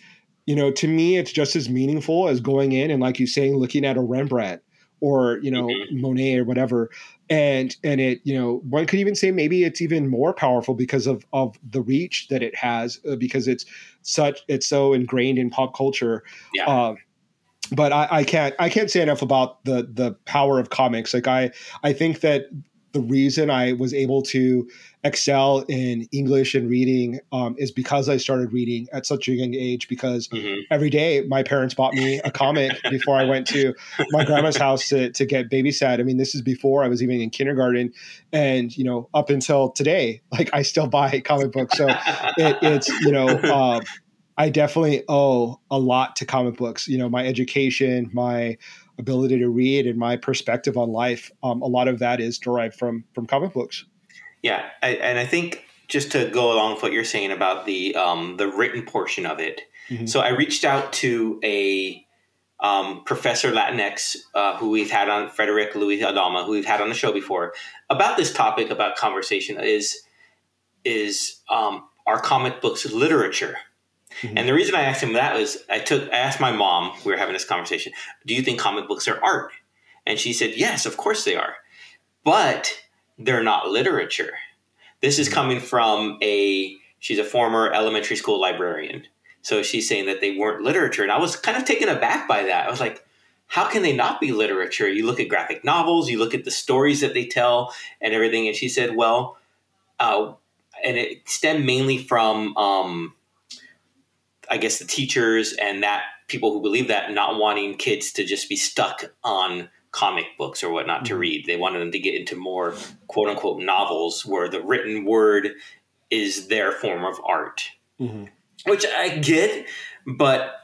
you know, to me, it's just as meaningful as going in and, like you saying, looking at a Rembrandt or you know mm-hmm. Monet or whatever, and and it you know one could even say maybe it's even more powerful because of of the reach that it has uh, because it's such it's so ingrained in pop culture. Yeah. Uh, but I, I can't I can't say enough about the the power of comics. Like I I think that the reason I was able to excel in English and reading um, is because I started reading at such a young age. Because mm-hmm. every day my parents bought me a comic before I went to my grandma's house to, to get babysat. I mean, this is before I was even in kindergarten, and you know, up until today, like I still buy comic books. So it, it's you know. Uh, I definitely owe a lot to comic books. You know, my education, my ability to read and my perspective on life, um, a lot of that is derived from from comic books. Yeah, I, and I think just to go along with what you're saying about the um, the written portion of it. Mm-hmm. So I reached out to a um, Professor Latinx uh, who we've had on Frederick Luis Aldama, who we've had on the show before, about this topic about conversation is is um, our comic books literature. Mm-hmm. And the reason I asked him that was I took I asked my mom, we were having this conversation, do you think comic books are art? And she said, Yes, of course they are. But they're not literature. This is mm-hmm. coming from a she's a former elementary school librarian. So she's saying that they weren't literature. And I was kind of taken aback by that. I was like, how can they not be literature? You look at graphic novels, you look at the stories that they tell, and everything. And she said, well, uh, and it stemmed mainly from, um, I guess, the teachers and that people who believe that not wanting kids to just be stuck on comic books or whatnot to mm-hmm. read. They wanted them to get into more quote unquote novels where the written word is their form of art, mm-hmm. which I get. But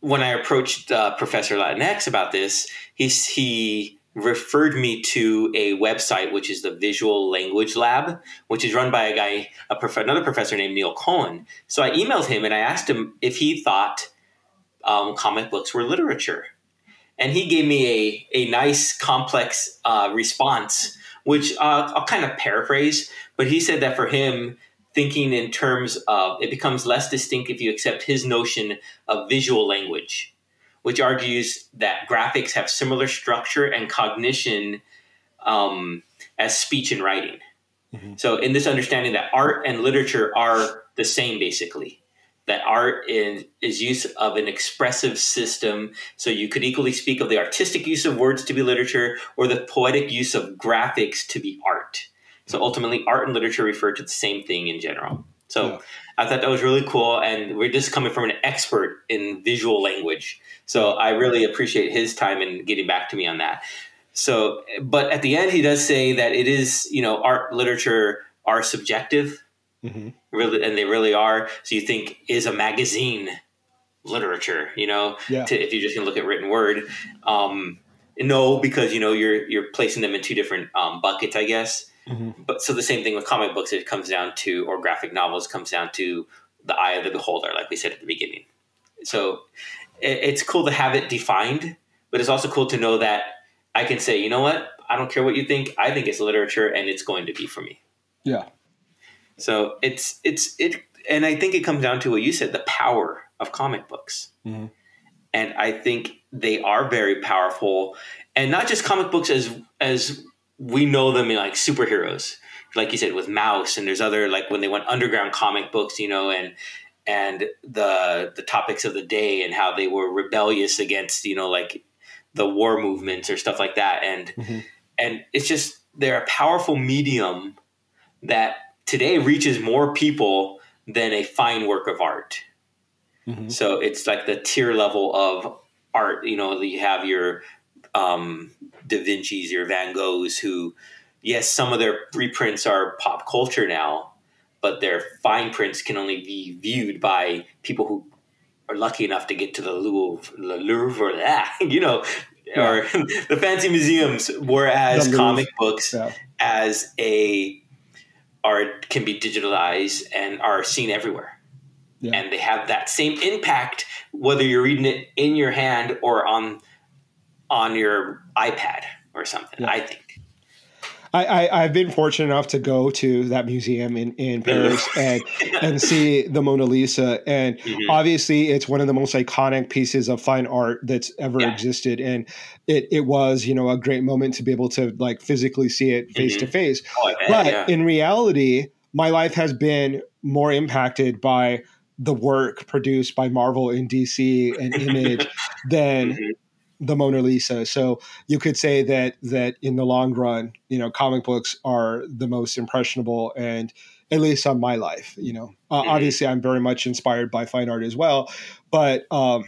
when I approached uh, Professor Latinx about this, he, he referred me to a website which is the Visual Language Lab, which is run by a guy, a prof- another professor named Neil Cohn. So I emailed him and I asked him if he thought um, comic books were literature and he gave me a, a nice complex uh, response which uh, i'll kind of paraphrase but he said that for him thinking in terms of it becomes less distinct if you accept his notion of visual language which argues that graphics have similar structure and cognition um, as speech and writing mm-hmm. so in this understanding that art and literature are the same basically that art is, is use of an expressive system. So you could equally speak of the artistic use of words to be literature or the poetic use of graphics to be art. So ultimately, art and literature refer to the same thing in general. So yeah. I thought that was really cool. And we're just coming from an expert in visual language. So I really appreciate his time in getting back to me on that. So, but at the end, he does say that it is, you know, art, literature are subjective Mm-hmm. Really, and they really are. So you think is a magazine literature? You know, yeah. to, if you're just can look at written word. Um, no, because you know you're you're placing them in two different um, buckets, I guess. Mm-hmm. But so the same thing with comic books, it comes down to, or graphic novels comes down to the eye of the beholder, like we said at the beginning. So it, it's cool to have it defined, but it's also cool to know that I can say, you know what, I don't care what you think. I think it's literature, and it's going to be for me. Yeah. So it's it's it, and I think it comes down to what you said: the power of comic books. Mm-hmm. And I think they are very powerful, and not just comic books as as we know them in like superheroes, like you said with Maus, and there's other like when they went underground comic books, you know, and and the the topics of the day and how they were rebellious against you know like the war movements or stuff like that, and mm-hmm. and it's just they're a powerful medium that today reaches more people than a fine work of art. Mm-hmm. So it's like the tier level of art. You know, you have your um, Da Vinci's, your Van Goghs, who, yes, some of their reprints are pop culture now, but their fine prints can only be viewed by people who are lucky enough to get to the Louvre, the Louvre, ah, you know, yeah. or the fancy museums. Whereas comic books, yeah. as a art can be digitalized and are seen everywhere. Yeah. And they have that same impact whether you're reading it in your hand or on on your iPad or something. Yeah. I think. I, I have been fortunate enough to go to that museum in, in Paris and and see the Mona Lisa, and mm-hmm. obviously it's one of the most iconic pieces of fine art that's ever yeah. existed, and it it was you know a great moment to be able to like physically see it face to face. But yeah. in reality, my life has been more impacted by the work produced by Marvel and DC and Image than mm-hmm the Mona Lisa. So you could say that that in the long run, you know, comic books are the most impressionable and at least on my life. You know, uh, mm-hmm. obviously I'm very much inspired by fine art as well, but um,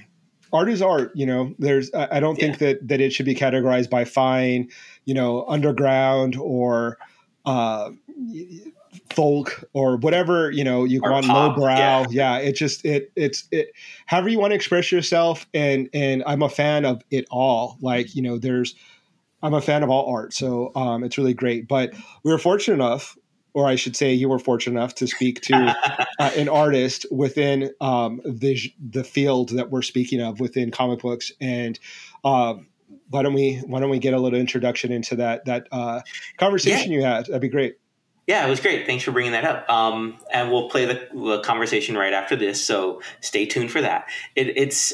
art is art. You know, there's I don't yeah. think that that it should be categorized by fine, you know, underground or. Uh, folk or whatever you know you want pop, lowbrow yeah. yeah it just it it's it however you want to express yourself and and i'm a fan of it all. Like you know there's i'm a fan of all art so um it's really great. But we were fortunate enough or i should say you were fortunate enough to speak to uh, an artist within um the the field that we're speaking of within comic books. And um why don't we why don't we get a little introduction into that that uh, conversation yeah. you had? That'd be great yeah, it was great. Thanks for bringing that up. Um, and we'll play the, the, conversation right after this, so stay tuned for that. It, it's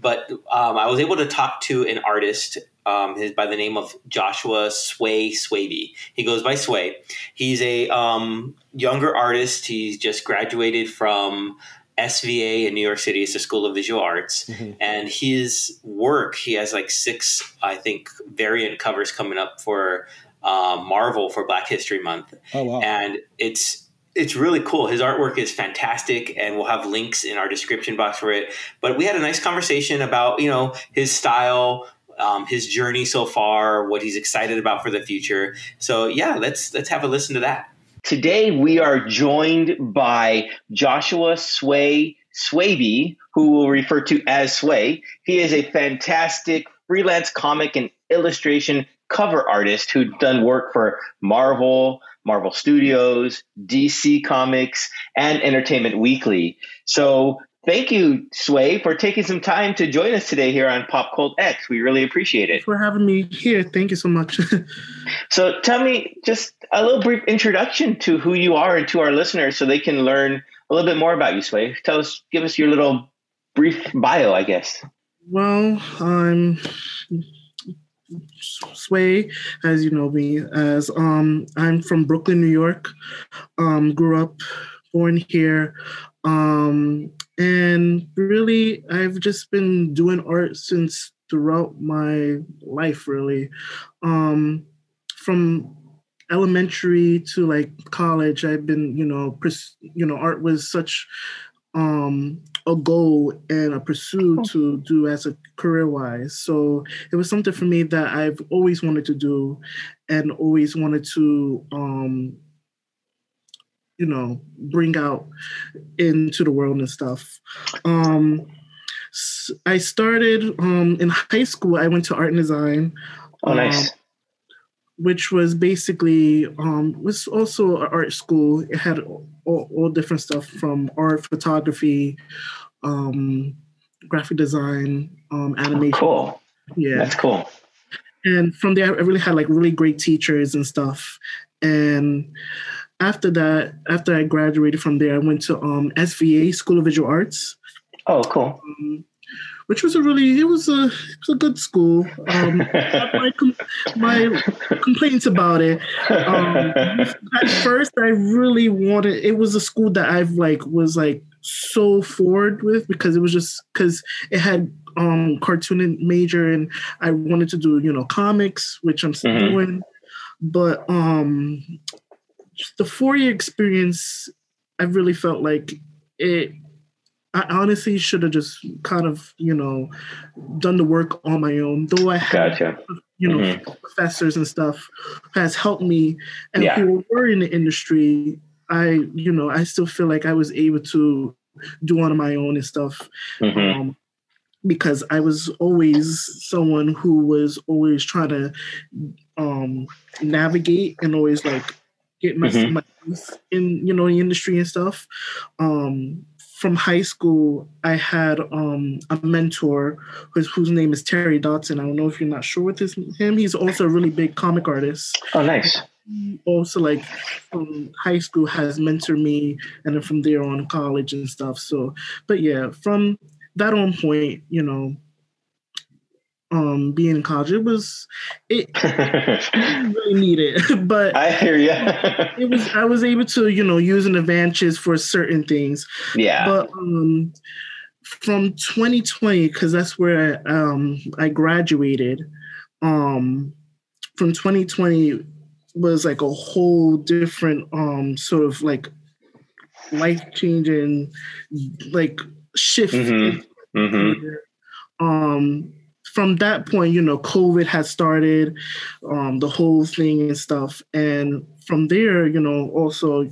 but um, I was able to talk to an artist um, his, by the name of Joshua Sway Swaby. He goes by Sway. He's a um, younger artist. He's just graduated from SVA in New York City is the School of Visual Arts, mm-hmm. and his work he has like six, I think, variant covers coming up for uh, Marvel for Black History Month. Oh wow! And it's it's really cool. His artwork is fantastic, and we'll have links in our description box for it. But we had a nice conversation about you know his style, um, his journey so far, what he's excited about for the future. So yeah, let's let's have a listen to that. Today we are joined by Joshua Sway Swaby, who we'll refer to as Sway. He is a fantastic freelance comic and illustration cover artist who's done work for Marvel, Marvel Studios, DC Comics, and Entertainment Weekly. So thank you, Sway, for taking some time to join us today here on Pop Cult X. We really appreciate it. For having me here. Thank you so much. so tell me just a little brief introduction to who you are and to our listeners so they can learn a little bit more about you, Sway. Tell us, give us your little brief bio, I guess. Well, I'm Sway, as you know me as. Um, I'm from Brooklyn, New York. Um, grew up, born here. Um, and really, I've just been doing art since throughout my life, really. Um, from elementary to like college, I've been, you know, pers- you know, art was such um a goal and a pursuit to do as a career wise. So it was something for me that I've always wanted to do and always wanted to um you know bring out into the world and stuff. Um I started um in high school I went to art and design. Oh nice. Which was basically um, was also an art school. It had all, all different stuff from art, photography, um, graphic design, um, animation. Cool. Yeah, that's cool. And from there, I really had like really great teachers and stuff. And after that, after I graduated from there, I went to um, SVA School of Visual Arts. Oh, cool. Um, which was a really it was a it was a good school. Um, my, my complaints about it. Um, at first, I really wanted. It was a school that I've like was like so forward with because it was just because it had um cartoon major and I wanted to do you know comics, which I'm still mm-hmm. doing. But um, the four year experience, I really felt like it I honestly should have just kind of, you know, done the work on my own. Though I had, gotcha. you know, mm-hmm. professors and stuff has helped me, and yeah. who were in the industry. I, you know, I still feel like I was able to do on my own and stuff. Mm-hmm. Um, because I was always someone who was always trying to um, navigate and always like get my, mm-hmm. my in you know the industry and stuff. Um, from high school, I had um, a mentor whose, whose name is Terry Dodson. I don't know if you're not sure with his, him. He's also a really big comic artist. Oh, nice. He also, like from high school, has mentored me, and then from there on, college and stuff. So, but yeah, from that on point, you know, um being in college. It was it, it really needed but i hear you it was i was able to you know use an advantage for certain things. Yeah. But um from 2020 because that's where I, um i graduated um from 2020 was like a whole different um sort of like life changing like shift mm-hmm. Mm-hmm. um from that point, you know, COVID had started, um, the whole thing and stuff. And from there, you know, also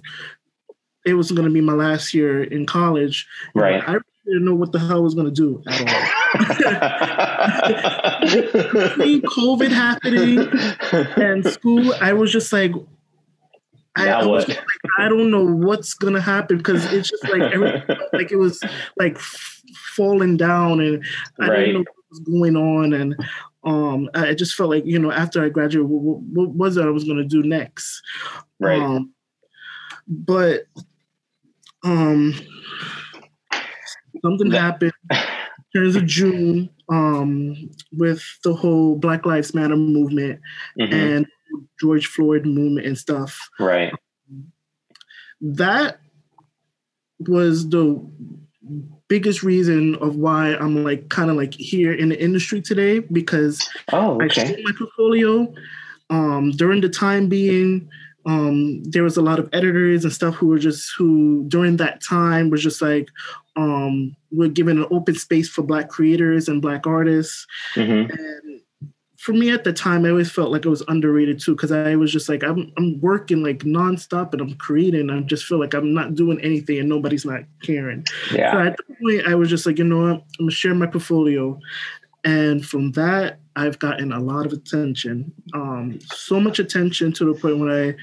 it was going to be my last year in college. Right. I didn't know what the hell I was going to do at all. Between COVID happening and school, I was just like, I, I was like, I don't know what's gonna happen because it's just like everything, like it was like falling down, and I right. didn't know was going on, and um, I just felt like you know after I graduated, what, what was it I was going to do next? Right. Um, but um, something happened. Turns of June, um, with the whole Black Lives Matter movement mm-hmm. and George Floyd movement and stuff. Right. That was the biggest reason of why I'm like kind of like here in the industry today because oh, okay. I showed my portfolio um, during the time being. Um, there was a lot of editors and stuff who were just who during that time was just like um, we're given an open space for black creators and black artists mm-hmm. and for me at the time, I always felt like I was underrated too because I was just like I'm I'm working like nonstop and I'm creating. I just feel like I'm not doing anything and nobody's not caring. Yeah. So at the point, I was just like, you know what, I'm gonna share my portfolio, and from that, I've gotten a lot of attention. Um, so much attention to the point where I,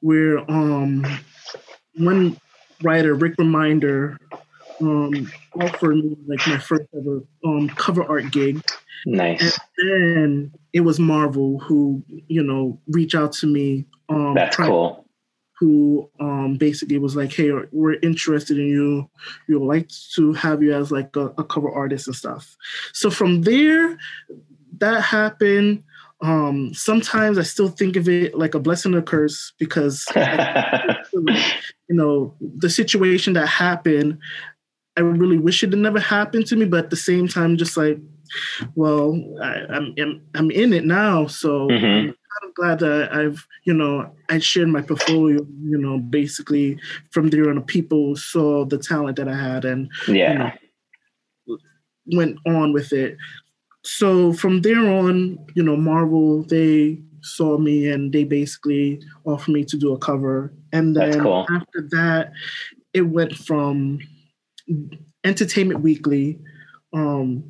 where um, one writer, Rick Remender, um, offered me like my first ever um cover art gig Nice. And then it was Marvel who, you know, reached out to me. Um, That's cool. Who um, basically was like, "Hey, we're interested in you. We would like to have you as like a, a cover artist and stuff." So from there, that happened. Um, sometimes I still think of it like a blessing or a curse because, you know, the situation that happened. I really wish it had never happened to me, but at the same time, just like well, I, am I'm, I'm in it now, so mm-hmm. I'm kind of glad that I've you know I shared my portfolio. You know, basically from there on, people saw the talent that I had and yeah. You know, went on with it. So from there on, you know, Marvel they saw me and they basically offered me to do a cover. And then cool. after that, it went from Entertainment Weekly. Um,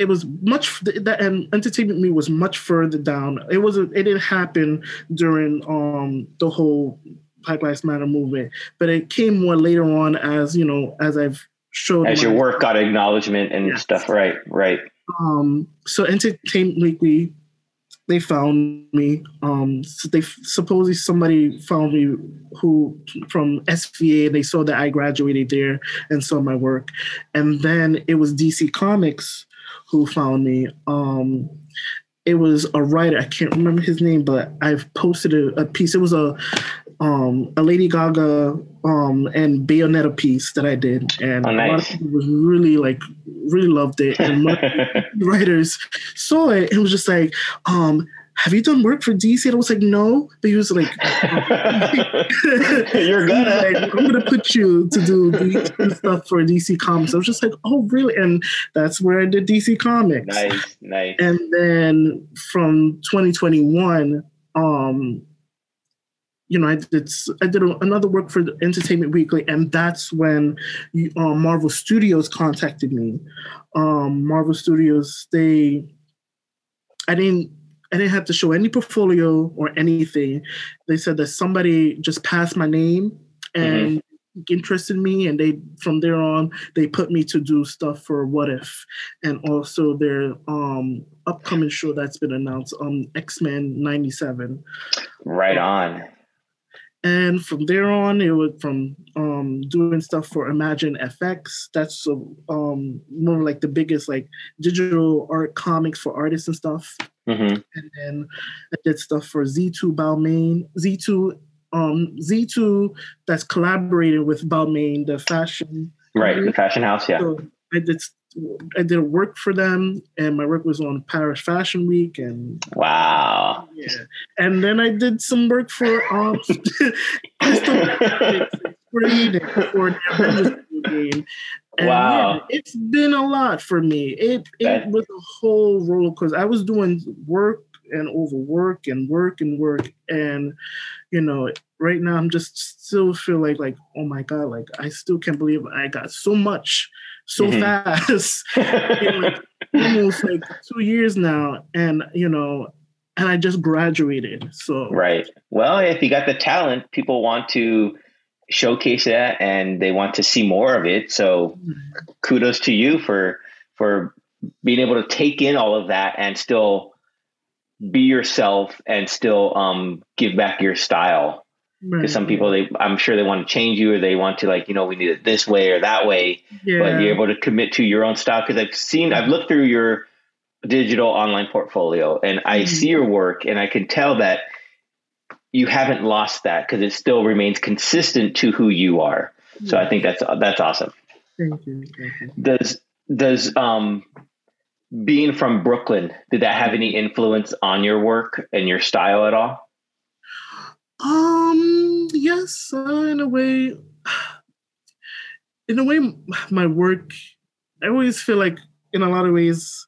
it was much that and entertainment me was much further down. It wasn't it didn't happen during um the whole Black Lives Matter movement, but it came more later on as you know as I've showed as your work got acknowledgement and yes. stuff. Right, right. Um, so Entertainment Weekly, they found me. Um, so they supposedly somebody found me who from SVA. They saw that I graduated there and saw my work, and then it was DC Comics who found me. Um, it was a writer. I can't remember his name, but I've posted a, a piece. It was a um, a Lady Gaga um, and Bayonetta piece that I did, and oh, nice. a lot of people was really like really loved it, and writers saw it and was just like, um, have you done work for DC? And I was like, no. But he was like, you're gonna. like, I'm gonna put you to do DC stuff for DC Comics. I was just like, oh, really? And that's where I did DC Comics. Nice, nice. And then from 2021, um, you know, I did I did another work for Entertainment Weekly, and that's when you, uh, Marvel Studios contacted me. Um, Marvel Studios, they, I didn't I didn't have to show any portfolio or anything. They said that somebody just passed my name and mm-hmm. interested me, and they from there on they put me to do stuff for What If, and also their um, upcoming show that's been announced on um, X Men '97. Right on. And from there on, it was from um, doing stuff for Imagine FX. That's um, more like the biggest like digital art comics for artists and stuff. Mm-hmm. And then I did stuff for Z2 Balmain. Z2 um, Z2 that's collaborating with Balmain, the fashion. Right, the fashion house, yeah. So I did I did work for them, and my work was on Paris Fashion Week, and wow, yeah. And then I did some work for um, for the game. And wow, yeah, it's been a lot for me. It it that, was a whole roller coaster. I was doing work and overwork and work and work, and you know, right now I'm just still feel like like oh my god, like I still can't believe I got so much so mm-hmm. fast. like, almost like two years now, and you know, and I just graduated. So right. Well, if you got the talent, people want to showcase that, and they want to see more of it. So, mm-hmm. kudos to you for for being able to take in all of that and still be yourself and still um, give back your style because right. some people they i'm sure they want to change you or they want to like you know we need it this way or that way yeah. but you're able to commit to your own style because i've seen i've looked through your digital online portfolio and i mm-hmm. see your work and i can tell that you haven't lost that because it still remains consistent to who you are so i think that's that's awesome Thank you. Thank you. Does does um being from Brooklyn, did that have any influence on your work and your style at all? Um, yes, uh, in a way. In a way, my work, I always feel like, in a lot of ways,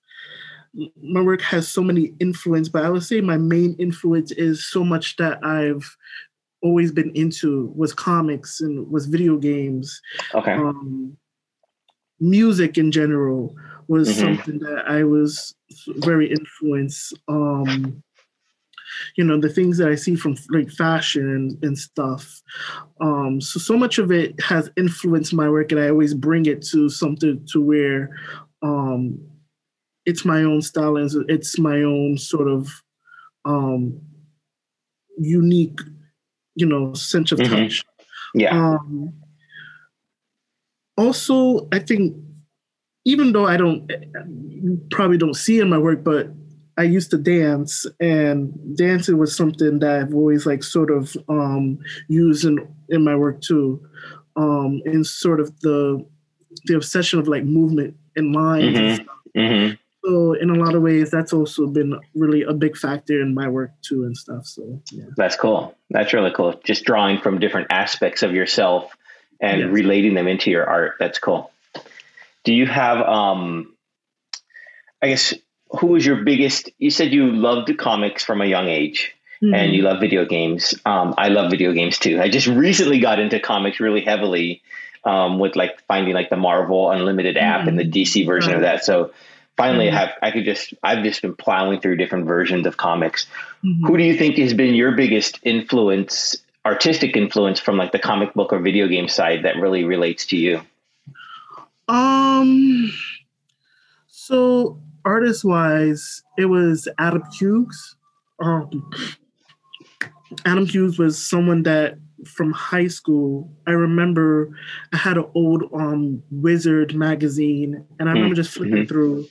my work has so many influence, but I would say my main influence is so much that I've always been into was comics and was video games. Okay. Um, music in general was Mhm. something that I was very influenced. Um, you know, the things that I see from like fashion and, and stuff. Um, so so much of it has influenced my work, and I always bring it to something to where um, it's my own style and it's my own sort of um, unique, you know, sense of Mhm. touch. Yeah. Um, also, I think even though I don't, you probably don't see in my work, but I used to dance, and dancing was something that I've always like sort of um, used in in my work too, um, in sort of the the obsession of like movement and lines. and Mhm. stuff. hmm So in a lot of ways, that's also been really a big factor in my work too and stuff. So yeah. That's cool. That's really cool. Just drawing from different aspects of yourself and Yes. relating them into your art. That's cool. Do you have um I guess who was your biggest you said you loved comics from a young age Mm-hmm. and you love video games. Um, I love video games too. I just recently got into comics really heavily um, with like finding like the Marvel Unlimited app and the DC version of that. So finally, Mhm. I have I could just I've just been plowing through different versions of comics. Mhm. Who do you think has been your biggest influence, artistic influence from like the comic book or video game side that really relates to you? Um. So artist wise, it was Adam Hughes. Um, Adam Hughes was someone that from high school. I remember I had an old um Wizard magazine, and I remember just flipping through,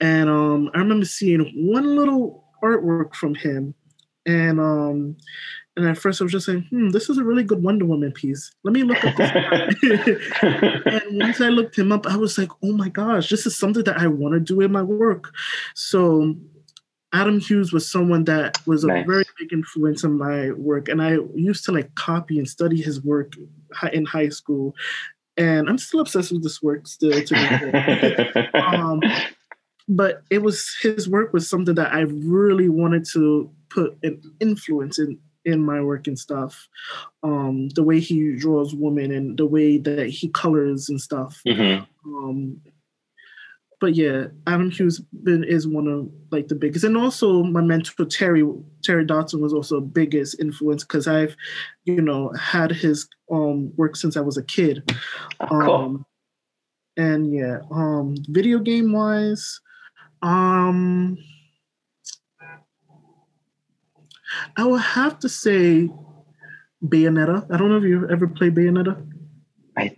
and um I remember seeing one little artwork from him, and um. And at first, I was just saying, "Hmm, this is a really good Wonder Woman piece. Let me look up this." and once I looked him up, I was like, oh my gosh, this is something that I want to do in my work. So Adam Hughes was someone that was a Nice. very big influence on my work. And I used to like copy and study his work in high school. And I'm still obsessed with this work still to this day. um, but it was his work was something that I really wanted to put an influence in in my work and stuff. Um, the way he draws women and the way that he colors and stuff. Mhm. Um, but yeah, Adam Hughes been is one of like the biggest, and also my mentor Terry Terry Dodson was also biggest influence because I've, you know, had his um work since I was a kid. Oh, cool. Um, and yeah, um, video game wise, um, I would have to say Bayonetta. I don't know if you've ever played Bayonetta. I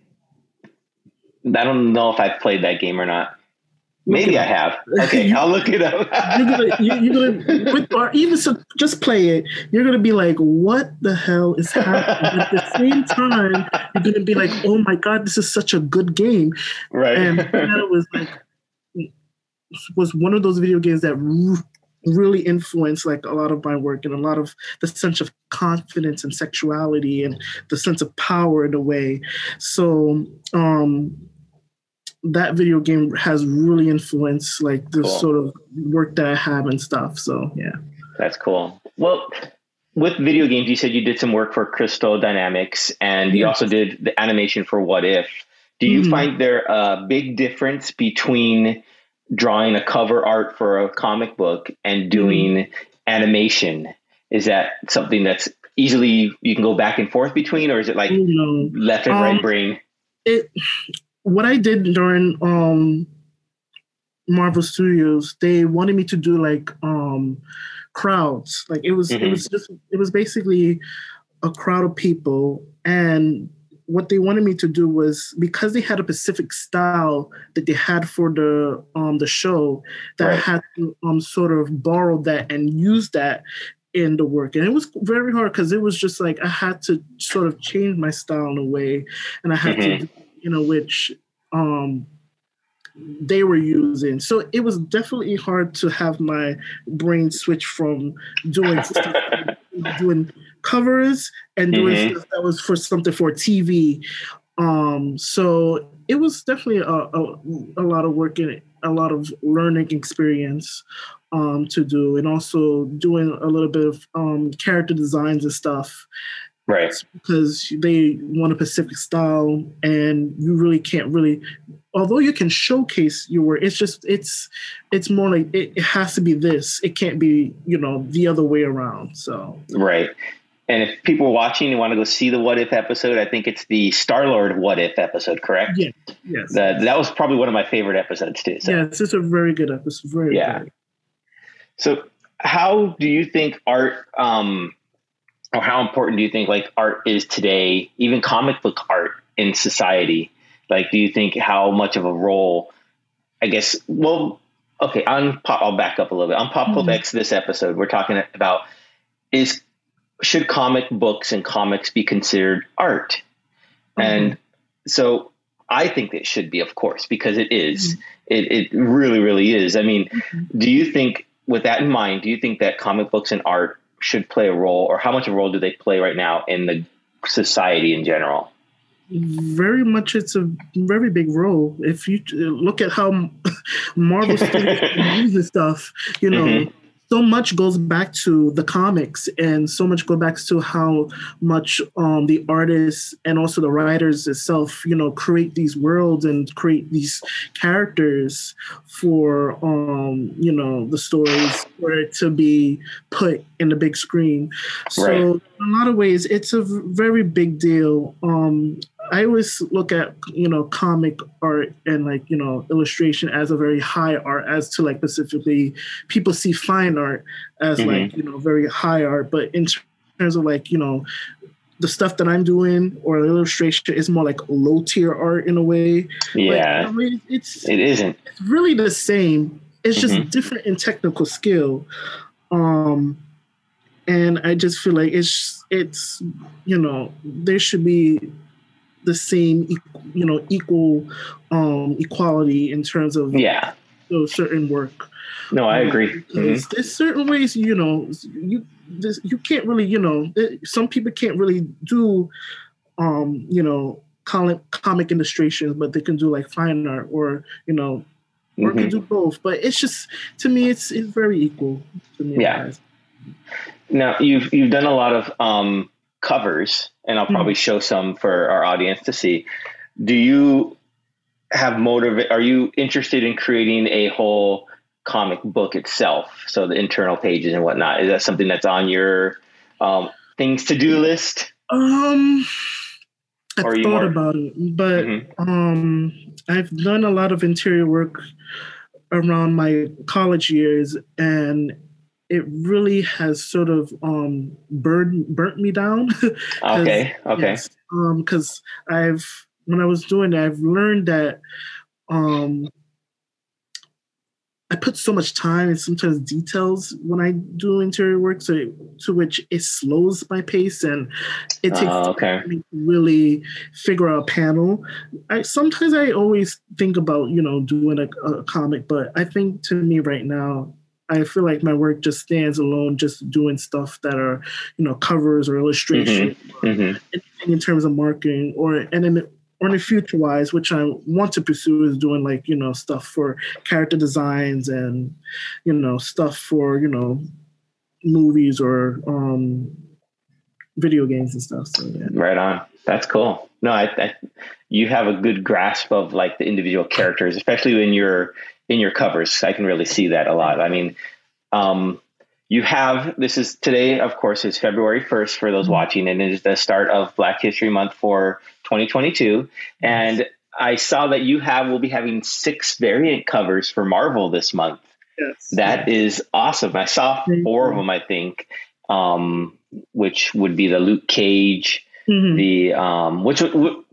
I don't know if I've played that game or not. Maybe I have. Okay, I'll look it up. you're gonna, you- you're gonna, with, or even so, just play it. You're gonna be like, "What the hell is happening?" At the same time, you're gonna be like, "Oh my god, this is such a good game." right. And that was like, was one of those video games that really influenced like a lot of my work and a lot of the sense of confidence and sexuality and the sense of power in a way. So, um, that video game has really influenced like the Cool. sort of work that I have and stuff. So yeah. That's cool. Well, with video games, you said you did some work for Crystal Dynamics and you Yes. also did the animation for What If. Do you Mhm. find there a big difference between drawing a cover art for a comic book and doing animation? Is that something that's easily you can go back and forth between, or is it like left and right Um, brain? it what I did during um Marvel Studios, they wanted me to do like um crowds. Like it was it Mhm. was just it was basically a crowd of people and what they wanted me to do was because they had a specific style that they had for the um the show that I had to um sort of borrow that and use that in the work and it was very hard because it was just like I had to sort of change my style in a way and I had Mhm. to you know which um, they were using. So it was definitely hard to have my brain switch from doing doing covers and doing mm-hmm. stuff that was for something for TV. Um, so it was definitely a, a, a lot of work in it, a lot of learning experience um, to do, and also doing a little bit of um, character designs and stuff. Right. Because they want a Pacific style, and you really can't really, although you can showcase your work, it's just it's it's more like it, it has to be this. It can't be you know the other way around. So right. And if people are watching and want to go see the What If episode, I think it's the Star Lord What If episode, correct? Yeah. Yes. That that was probably one of my favorite episodes too. So. Yeah, it's a very good episode. Very yeah. Good. So, how do you think art, um, or how important do you think like art is today, even comic book art in society? Like, do you think how much of a role? I guess. Well, okay. On pop, I'll back up a little bit. On Pop mm-hmm. X this episode, we're talking about is should comic books and comics be considered art? Mm-hmm. And so I think it should be, of course, because it is. Mm-hmm. It, it really, really is. I mean, mm-hmm. do you think, with that in mind, do you think that comic books and art should play a role, or how much of a role do they play right now in the society in general? Very much, it's a very big role. If you look at how Marvel Studios and stuff, you know, mm-hmm so much goes back to the comics and so much goes back to how much um, the artists and also the writers itself you know create these worlds and create these characters for um, you know the stories for it to be put in the big screen so right. in a lot of ways it's a very big deal um, I always look at you know comic art and like you know illustration as a very high art, as to like specifically people see fine art as mm-hmm. like you know very high art, but in terms of like you know the stuff that I'm doing or illustration is more like low tier art in a way. Yeah, I mean, it's it isn't. It's really the same. It's just mm-hmm. different in technical skill. Um, and I just feel like it's it's you know there should be the same, you know, equal um, equality in terms of yeah, you know, certain work. No, I um, agree. Mm-hmm. There's certain ways, you know, you this, you can't really, you know, some people can't really do, um, you know, comic comic illustrations, but they can do like fine art or you know, or mm-hmm. can do both. But it's just to me, it's it's very equal to me. Yeah. Now you've you've done a lot of um, covers, and I'll probably mm-hmm. show some for our audience to see. Do you have motive? Are you interested in creating a whole comic book itself? So the internal pages and whatnot. Is that something that's on your um, things to do list? Um, I thought more... about it, but mm-hmm. um, I've done a lot of interior work around my college years, and it really has sort of um burned burnt me down. okay. Okay. Yes, um, because I've when I was doing that, I've learned that um I put so much time and sometimes details when I do interior work, so it, to which it slows my pace and it takes uh, okay. time to really figure out a panel. I sometimes I always think about you know doing a, a comic, but I think to me right now I feel like my work just stands alone, just doing stuff that are, you know, covers or illustration, mm-hmm. Or mm-hmm. anything in terms of marketing, or and in or in the future wise, which I want to pursue is doing like you know stuff for character designs and you know stuff for you know movies or um video games and stuff. So yeah. Right on. That's cool. No, I, I you have a good grasp of like the individual characters, especially when you're in your covers. I can really see that a lot. I mean, um, you have this is today, of course, is February 1st for those mm-hmm. watching, and it is the start of Black History Month for 2022. And I saw that you have will be having six variant covers for Marvel this month. Yes. That is awesome. I saw four of them, I think, um, which would be the Luke Cage, mm-hmm. the um, which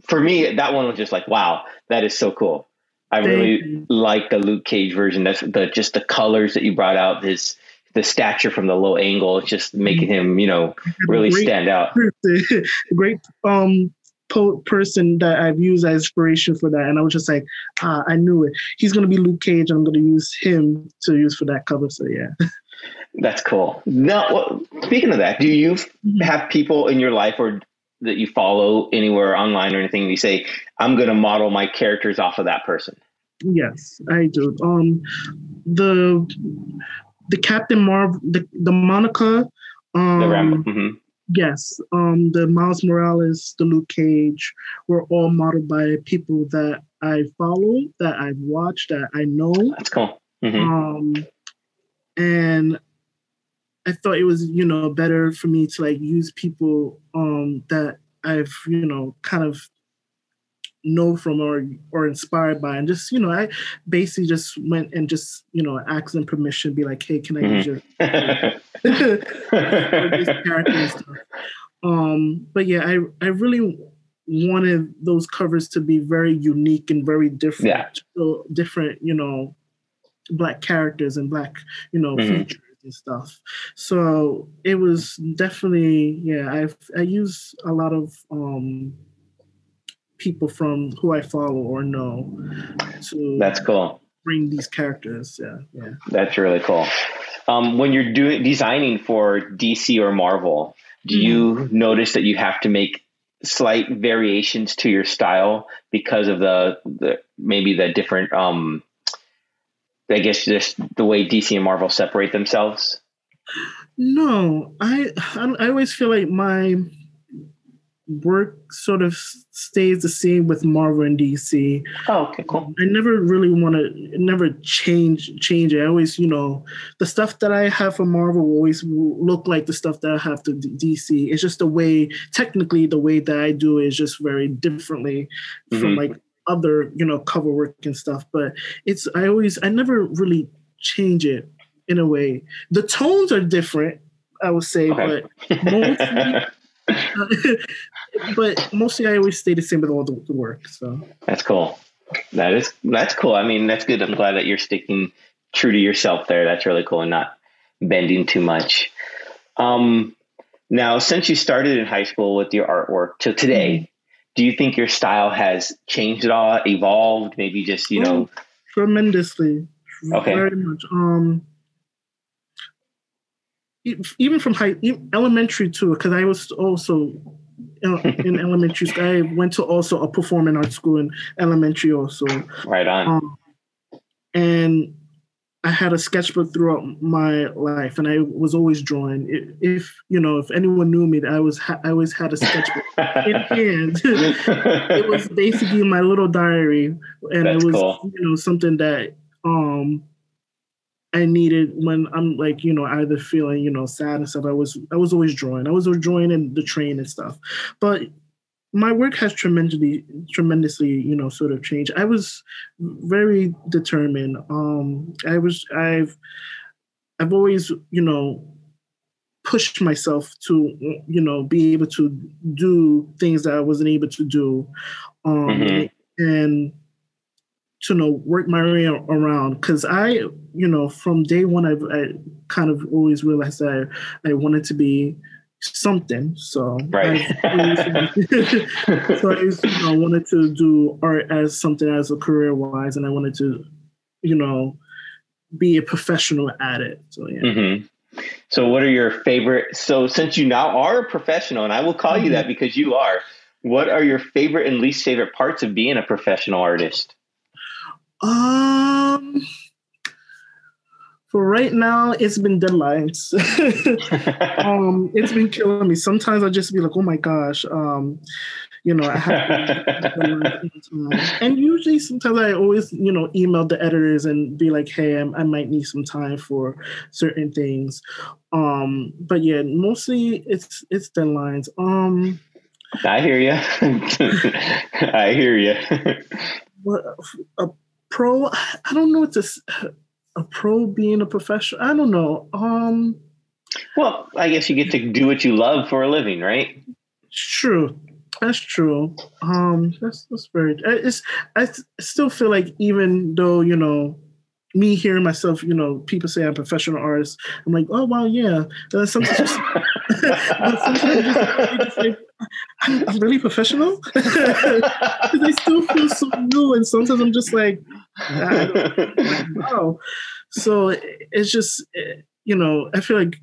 for me that one was just like, wow, that is so cool. I really like the Luke Cage version. That's the just the colors that you brought out. His the stature from the low angle, it's just making him, you know, really great, stand out. Great um person that I've used as inspiration for that, and I was just like, ah, I knew it. He's gonna be Luke Cage. I'm gonna use him to use for that cover. So yeah. That's cool. Now, well, speaking of that, do you mm-hmm. have people in your life or that you follow anywhere online or anything? You say, I'm going to model my characters off of that person. Yes, I do. Um, the the Captain Marvel, the the Monica, um, the Rambeau. Mm-hmm. Yes, um, the Miles Morales, the Luke Cage, were all modeled by people that I follow, that I've watched, that I know. That's cool. Mm-hmm. Um, and I thought it was, you know, better for me to like use people um that I've, you know, kind of know from or or inspired by and just you know i basically just went and just you know asked them permission be like hey can i use mm-hmm. your character um but yeah i i really wanted those covers to be very unique and very different yeah. so different you know black characters and black you know mm-hmm. features and stuff. So it was definitely yeah. I've I use a lot of um people from who I follow or know to that's cool. Bring these characters, yeah, yeah. That's really cool. Um, when you're doing designing for DC or Marvel, do mm-hmm. you notice that you have to make slight variations to your style because of the, the maybe the different um, I guess just the way DC and Marvel separate themselves? No, I I always feel like my work sort of stays the same with Marvel and DC. Oh, okay, cool. I never really want to never change change it. I always, you know, the stuff that I have for Marvel will always look like the stuff that I have to DC. It's just the way, technically, the way that I do it is just very differently mm-hmm. from like other you know cover work and stuff but it's i always i never really change it in a way. The tones are different i would say okay. but mostly but mostly i always stay the same with all the, the work so. That's cool. That is that's cool. I mean that's good. I'm glad that you're sticking true to yourself there. That's really cool and not bending too much. Um now since you started in high school with your artwork to today mm-hmm do you think your style has changed at all, evolved? Maybe just you oh, know, tremendously. Okay. Very much. Um, even from high, elementary too, because I was also in elementary school. I went to also a performing arts school in elementary also. Right on. Um, and I had a sketchbook throughout my life, and I was always drawing. If you know, if anyone knew me, I was ha- I always had a sketchbook in hand. it was basically my little diary, and That's it was cool. you know something that um I needed when I'm like you know either feeling you know sad and stuff. I was I was always drawing. I was always drawing in the train and stuff, but my work has tremendously tremendously you know sort of changed. I was very determined. Um i was i've i've always you know pushed myself to you know be able to do things that i wasn't able to do. Um mm-hmm. and to you know work my way around. Because i you know from day one I've, i kind of always realized that i, I wanted to be something. So right. I, so I, you know, wanted to do art as something as a career wise, and I wanted to, you know, be a professional at it. So yeah. Mm-hmm. So what are your favorite? So since you now are a professional, and I will call mm-hmm. you that because you are. What are your favorite and least favorite parts of being a professional artist? Um for right now, it's been deadlines. um, it's been killing me. Sometimes I just be like, oh my gosh, um, you know, I have and usually sometimes I always, you know, email the editors and be like, hey, I, I might need some time for certain things. Um, but yeah, mostly it's it's deadlines. Um, I hear you. I hear you. a pro? I don't know what to a pro being a professional? I don't know. Um, well, I guess you get to do what you love for a living, right? True. That's true. Um, that's that's very. It's I still feel like even though you know me hearing myself, you know, people say I'm a professional artist. I'm like, oh wow, yeah. Uh, sometimes, just, sometimes just, just like, I'm, I'm really professional because I still feel so new, and sometimes I'm just like, wow. So it's just, you know, I feel like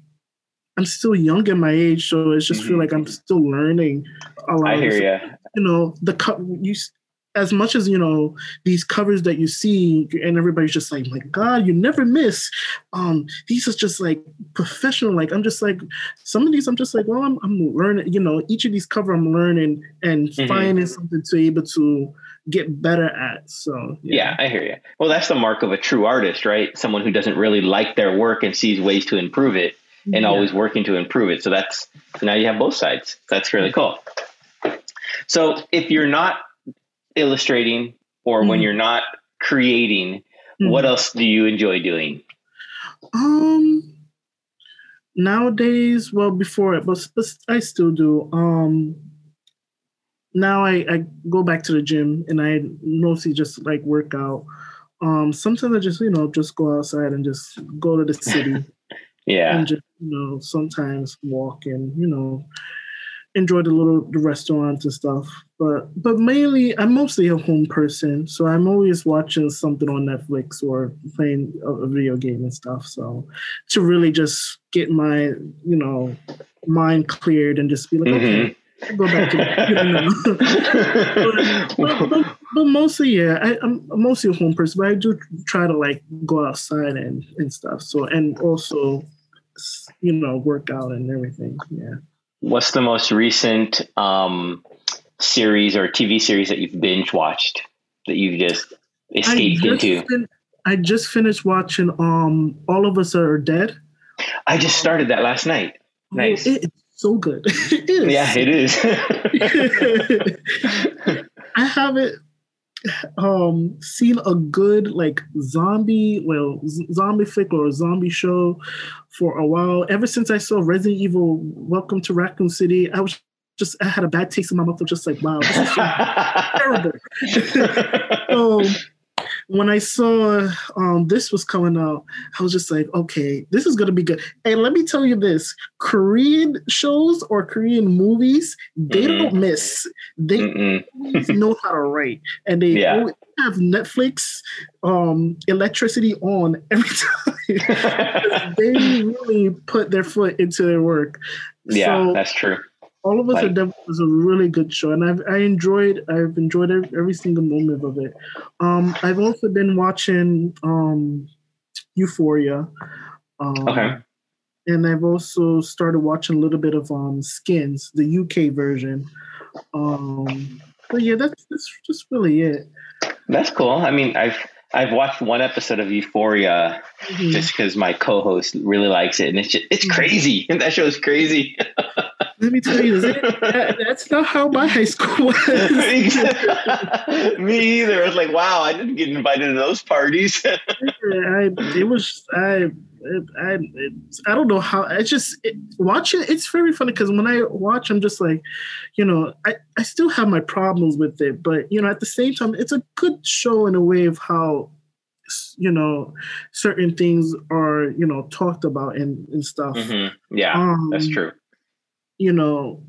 I'm still young in my age, so it's just mm-hmm. feel like I'm still learning. A lot I hear you. You know, the cut you as much as you know these covers that you see and everybody's just like my god you never miss um these are just like professional like i'm just like some of these i'm just like well i'm, I'm learning you know each of these cover i'm learning and mm-hmm. finding something to able to get better at so yeah. yeah i hear you well that's the mark of a true artist right someone who doesn't really like their work and sees ways to improve it and yeah. always working to improve it so that's so now you have both sides that's really cool so if you're not illustrating or mm-hmm. when you're not creating, mm-hmm. what else do you enjoy doing? Um nowadays, well before it, but, but I still do. Um now I, I go back to the gym and I mostly just like work out. Um sometimes I just, you know, just go outside and just go to the city. yeah. And just, you know, sometimes walk and, you know, enjoy the little the restaurants and stuff. But but mainly I'm mostly a home person, so I'm always watching something on Netflix or playing a, a video game and stuff. So to really just get my you know mind cleared and just be like, mm-hmm. okay, go back to but, but, but, but, mostly yeah I, am mostly a home person but i do try to like go outside and and stuff so and also you know work out and everything yeah what's the most recent um, series or TV series that you've binge watched that you've just escaped just into? Fin- I just finished watching um, All of Us Are Dead. I just started that last night. Oh, nice. Oh, it's so good. it is. Yeah, it is. I haven't um seen a good like zombie well z- zombie flick or a zombie show for a while. Ever since i saw resident evil welcome to raccoon city i was just I had a bad taste in my mouth of just like wow this is so terrible. So when I saw um, this was coming out, I was just like, okay, this is gonna be good. And let me tell you this: Korean shows or Korean movies, they mm don't miss. They know how to write, and they yeah. have Netflix um, electricity on every time. they really put their foot into their work. Yeah, so, that's true. All of Us like, Are Dead was a really good show, and I've I enjoyed I've enjoyed every, every single moment of it. Um, I've also been watching um, Euphoria. Um, okay. And I've also started watching a little bit of um, Skins, the UK version. Um, but yeah, that's that's just really it. That's cool. I mean, I've I've watched one episode of Euphoria mm-hmm. just because my co-host really likes it, and it's just, it's mm-hmm. crazy. that show is crazy. Let me tell you, that, that's not how my high school was. me either. I was like, wow, I didn't get invited to those parties. I, it was I. I I don't know how it's just it, watching it's very funny because when I watch I'm just like you know I, I still have my problems with it but you know at the same time it's a good show in a way of how you know certain things are you know talked about and, and stuff mm-hmm. yeah um, that's true you know,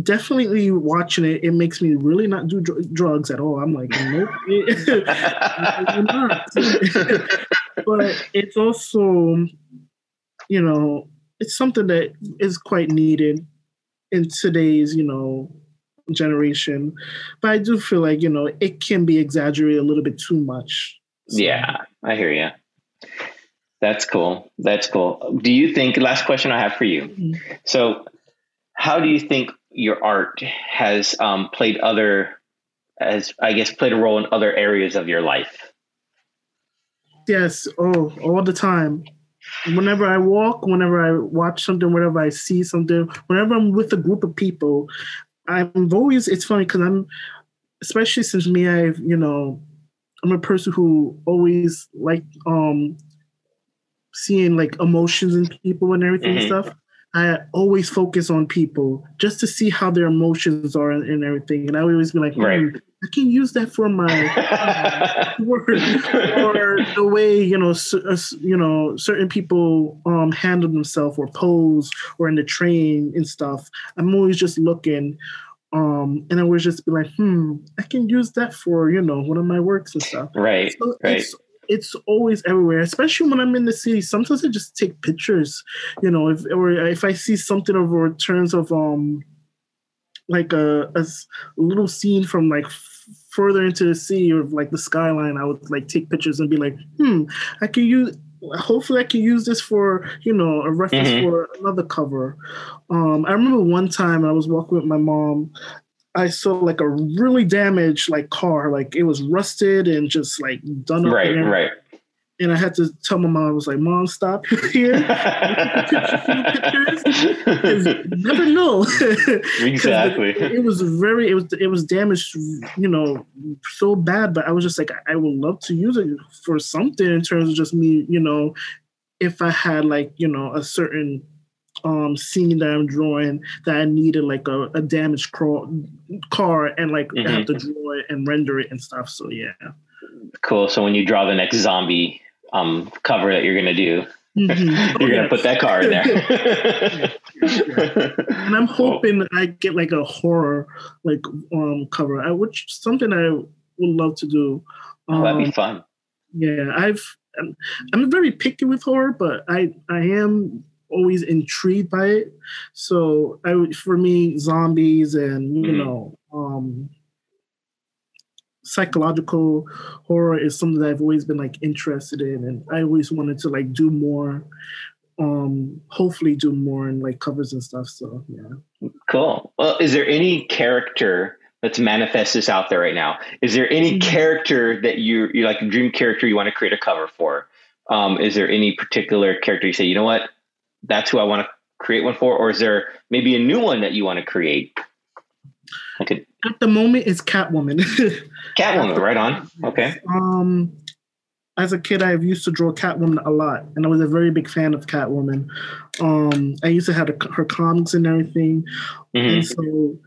definitely watching it, it makes me really not do dr- drugs at all. I'm like, nope, but it's also, you know, it's something that is quite needed in today's, you know, generation. But I do feel like, you know, it can be exaggerated a little bit too much. So. Yeah, I hear you. That's cool. That's cool. Do you think, last question I have for you. Mm-hmm. So, how do you think your art has um, played other, has, I guess, played a role in other areas of your life? Yes. Oh, all the time. Whenever I walk, whenever I watch something, whenever I see something, whenever I'm with a group of people, I'm always, it's funny because I'm, especially since me, I've, you know, I'm a person who always like um seeing like emotions in people and everything mm-hmm. and stuff. I always focus on people just to see how their emotions are and, and everything. And I always be like, right. Hmm, I can use that for my uh, work or the way you know, uh, you know, certain people um, handle themselves or pose or in the train and stuff. I'm always just looking, um, and I would just be like, hmm, I can use that for you know one of my works and stuff. Right, so right. It's, it's always everywhere, especially when I'm in the city. Sometimes I just take pictures, you know, if or if I see something of terms of um like a, a little scene from like further into the sea or like the skyline, I would like take pictures and be like, hmm, I can use hopefully I can use this for, you know, a reference mm-hmm. for another cover. Um, I remember one time I was walking with my mom. I saw like a really damaged like car, like it was rusted and just like done up. Right, right and I had to tell my mom, I was like, Mom, stop here. never know. exactly. it was very, it was, it was damaged, you know, so bad. But I was just like, I would love to use it for something in terms of just me, you know, if I had like, you know, a certain um scene that I'm drawing that I needed like a, a damaged car, car and like mm-hmm. I have to draw it and render it and stuff. So yeah. Cool. So when you draw the next zombie um, cover that you're going to do. Mm-hmm. you're gonna put that car in there. and I'm hoping I get like a horror like um cover, I, which something I would love to do. Um, oh, that'd be um, fun. Yeah, I've I'm, I'm very picky with horror, but I I am always intrigued by it. So I for me, zombies and you mm-hmm. know um psychological horror is something that I've always been like interested in, and I always wanted to like do more. Um, hopefully, do more in like covers and stuff. So yeah. Cool. Well, is there any character? Let's manifest this out there right now. Is there any mm-hmm. character that you you like a dream character you want to create a cover for? Um, is there any particular character you say, you know what, that's who I want to create one for, or is there maybe a new one that you want to create? I could at the moment it's Catwoman. Catwoman, right on. Okay. Um, as a kid, I used to draw Catwoman a lot, and I was a very big fan of Catwoman. Um, I used to have her comics and everything, mm-hmm. and so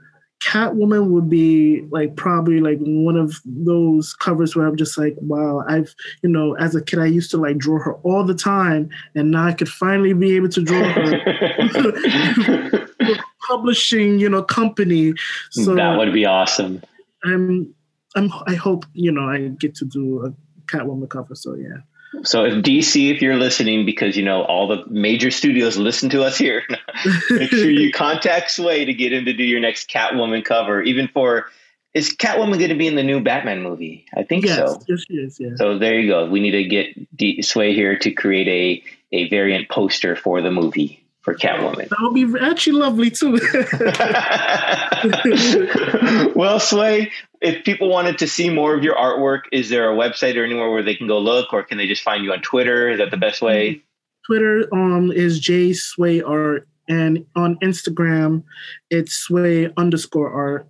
Catwoman would be like probably like one of those covers where I'm just like, wow, I've you know, as a kid I used to like draw her all the time, and now I could finally be able to draw her. publishing, you know, company. So that would be awesome. I'm, I'm, I hope you know I get to do a Catwoman cover. So yeah. So if DC, if you're listening, because you know all the major studios listen to us here, make sure you contact Sway to get him to do your next Catwoman cover, even for. Is Catwoman going to be in the new Batman movie? I think yes, so. Yes, she is. Yeah. So there you go. We need to get D- Sway here to create a a variant poster for the movie for Catwoman. That would be actually lovely too. well, Sway, if people wanted to see more of your artwork, is there a website or anywhere where they can go look, or can they just find you on Twitter? Is that the best way? Twitter um, is J Sway Art, and on Instagram, it's Sway underscore Art.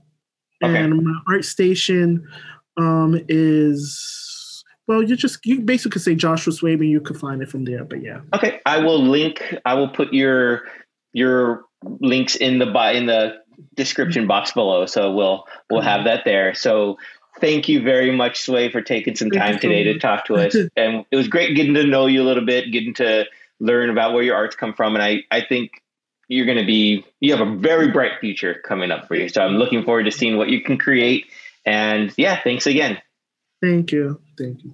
Okay. And my art station um, is well, you just you basically say Joshua Swaby and you can find it from there. But yeah. Okay, I will link. I will put your your links in the in the description mm-hmm. box below, so we'll we'll have mm-hmm. that there. So thank you very much, Sway, for taking some time today to talk to us, and it was great getting to know you a little bit, getting to learn about where your arts come from, and I I think you're going to be you have a very bright future coming up for you. So I'm looking forward to seeing what you can create. And yeah, thanks again. Thank you. Thank you.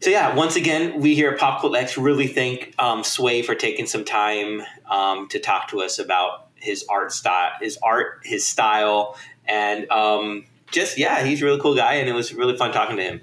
So yeah, once again, we here at Pop Cult X really thank um, Sway for taking some time um, to talk to us about his art style, his art, his style, and um, just yeah, he's a really cool guy, and it was really fun talking to him.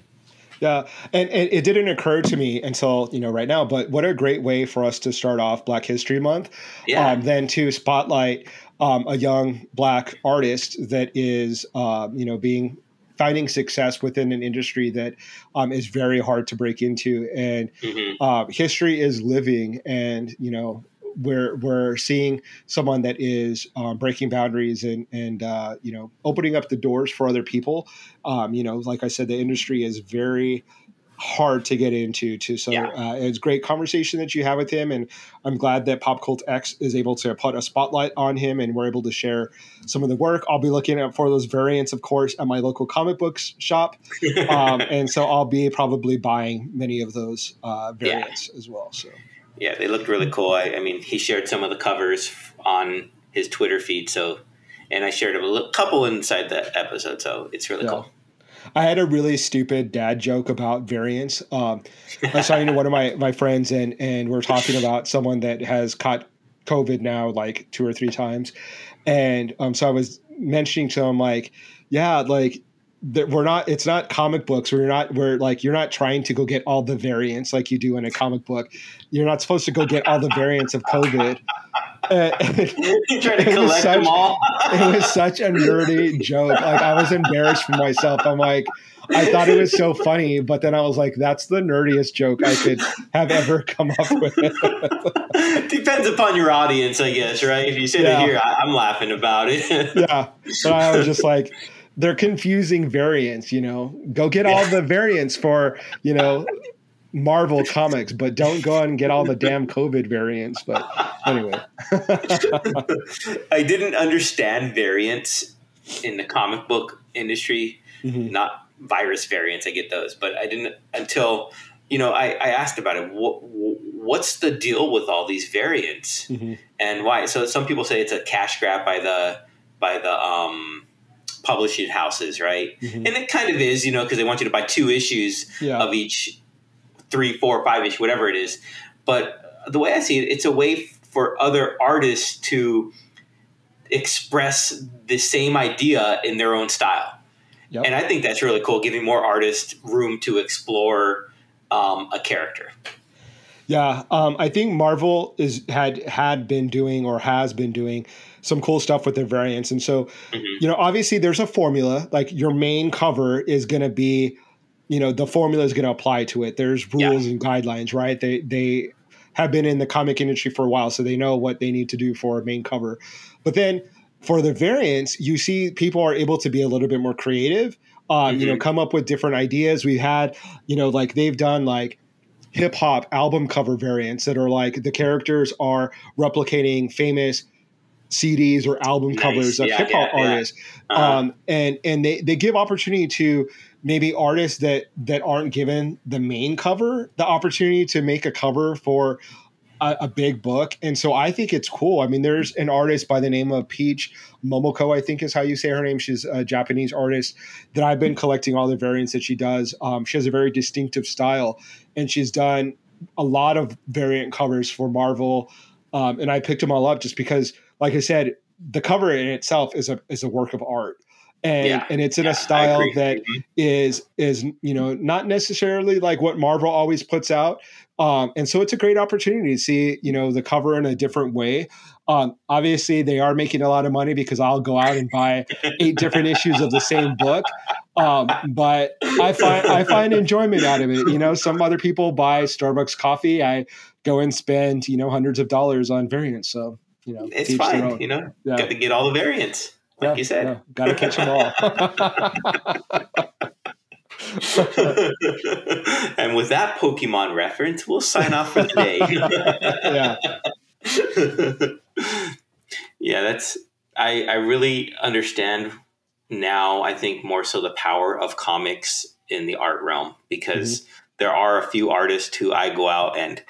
Yeah, and, and, it didn't occur to me until you know right now. But what a great way for us to start off Black History Month, yeah. Um, then to spotlight um, a young black artist that is um, you know being finding success within an industry that um, is very hard to break into. And mm-hmm. uh, history is living, and you know we're we're seeing someone that is um, breaking boundaries and and uh, you know opening up the doors for other people. Um, you know, like I said, the industry is very hard to get into too. So yeah. uh, it's great conversation that you have with him, and I'm glad that Pop Cult X is able to put a spotlight on him, and we're able to share some of the work. I'll be looking at for those variants, of course, at my local comic books shop, um, and so I'll be probably buying many of those uh, variants yeah. as well. So yeah, they looked really cool. I, I mean, he shared some of the covers on his Twitter feed, so and I shared a couple inside that episode, so it's really yeah. cool. I had a really stupid dad joke about variants. Um, I was talking to one of my, my friends and and we're talking about someone that has caught COVID now like two or three times, and um, so I was mentioning to him like, yeah, like that we're not it's not comic books. We're not we're like you're not trying to go get all the variants like you do in a comic book. You're not supposed to go get all the variants of covid uh, you trying to collect such, them all it was such a nerdy joke like i was embarrassed for myself i'm like I thought it was so funny, but then I was like, that's the nerdiest joke I could have ever come up with. Depends upon your audience, I guess, right? If you sit yeah. here, I, am laughing about it. yeah. But I was just like, they're confusing variants, you know. Go get all the variants for, you know, Marvel comics, but don't go and get all the damn COVID variants. But anyway. I didn't understand variants in the comic book industry, mm-hmm. not virus variants. I get those, but I didn't until, you know, I, I asked about it. What, what's the deal with all these variants mm-hmm. and why? So some people say it's a cash grab by the, by the, um, publishing houses, right? Mm-hmm. And it kind of is, you know, because they want you to buy two issues yeah. of each three, four, five issue, whatever it is. But the way I see it, it's a way for other artists to express the same idea in their own style. Yep. And I think that's really cool, giving more artists room to explore um, a character. Yeah, um, I think Marvel is had had been doing or has been doing some cool stuff with their variants. And so, mm-hmm. you know, obviously there's a formula. Like your main cover is going to be, you know, the formula is going to apply to it. There's rules yeah. and guidelines, right? They they have been in the comic industry for a while, so they know what they need to do for a main cover. But then for the variants, you see people are able to be a little bit more creative. Um, mm-hmm. You know, mm-hmm. come up with different ideas. We had, you know, like they've done like hip hop album cover variants that are like the characters are replicating famous CDs or album nice. covers of yeah, hip hop yeah, artists. Uh-huh. um, and and they they give opportunity to maybe artists that that aren't given the main cover the opportunity to make a cover for a, a, big book. And so I think it's cool. I mean, there's an artist by the name of Peach Momoko, I think is how you say her name. She's a Japanese artist that I've been collecting all the variants that she does. Um, she has a very distinctive style, and she's done a lot of variant covers for Marvel. Um, and I picked them all up just because like I said, the cover in itself is a is a work of art. And, yeah, and it's in yeah, a style that mm-hmm. is is you know not necessarily like what Marvel always puts out, um, and so it's a great opportunity to see you know the cover in a different way. Um, obviously, they are making a lot of money because I'll go out and buy eight different issues of the same book. Um, but I find I find enjoyment out of it. You know, some other people buy Starbucks coffee. I go and spend you know hundreds of dollars on variants. So you know, it's fine. You know, yeah. got to get all the variants, like yeah, you said. Yeah. Got to catch them all. and with that Pokemon reference, we'll sign off for the day. yeah. yeah, that's I I really understand now. I think more so the power of comics in the art realm because mm-hmm. there are a few artists who I go out and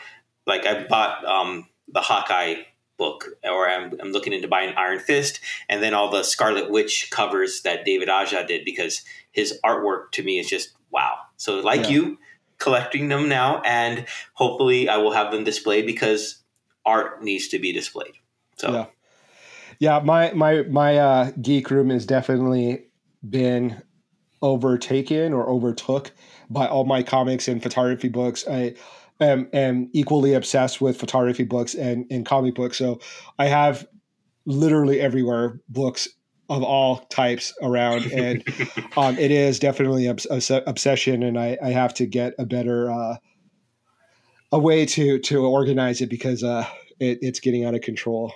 like I bought um, the Hawkeye book, or I'm, I'm looking into buying Iron Fist, and then all the Scarlet Witch covers that David Aja did because his artwork to me is just wow. So, like yeah. you, collecting them now, and hopefully I will have them displayed because art needs to be displayed. So, yeah, yeah my my my uh, geek room has definitely been overtaken or overtook by all my comics and photography books. I am, am equally obsessed with photography books and, and comic books. So I have literally everywhere books of all types around, and um, it is definitely an obs- obsession. And I, I, have to get a better uh, a way to to organize it because uh, it, it's getting out of control.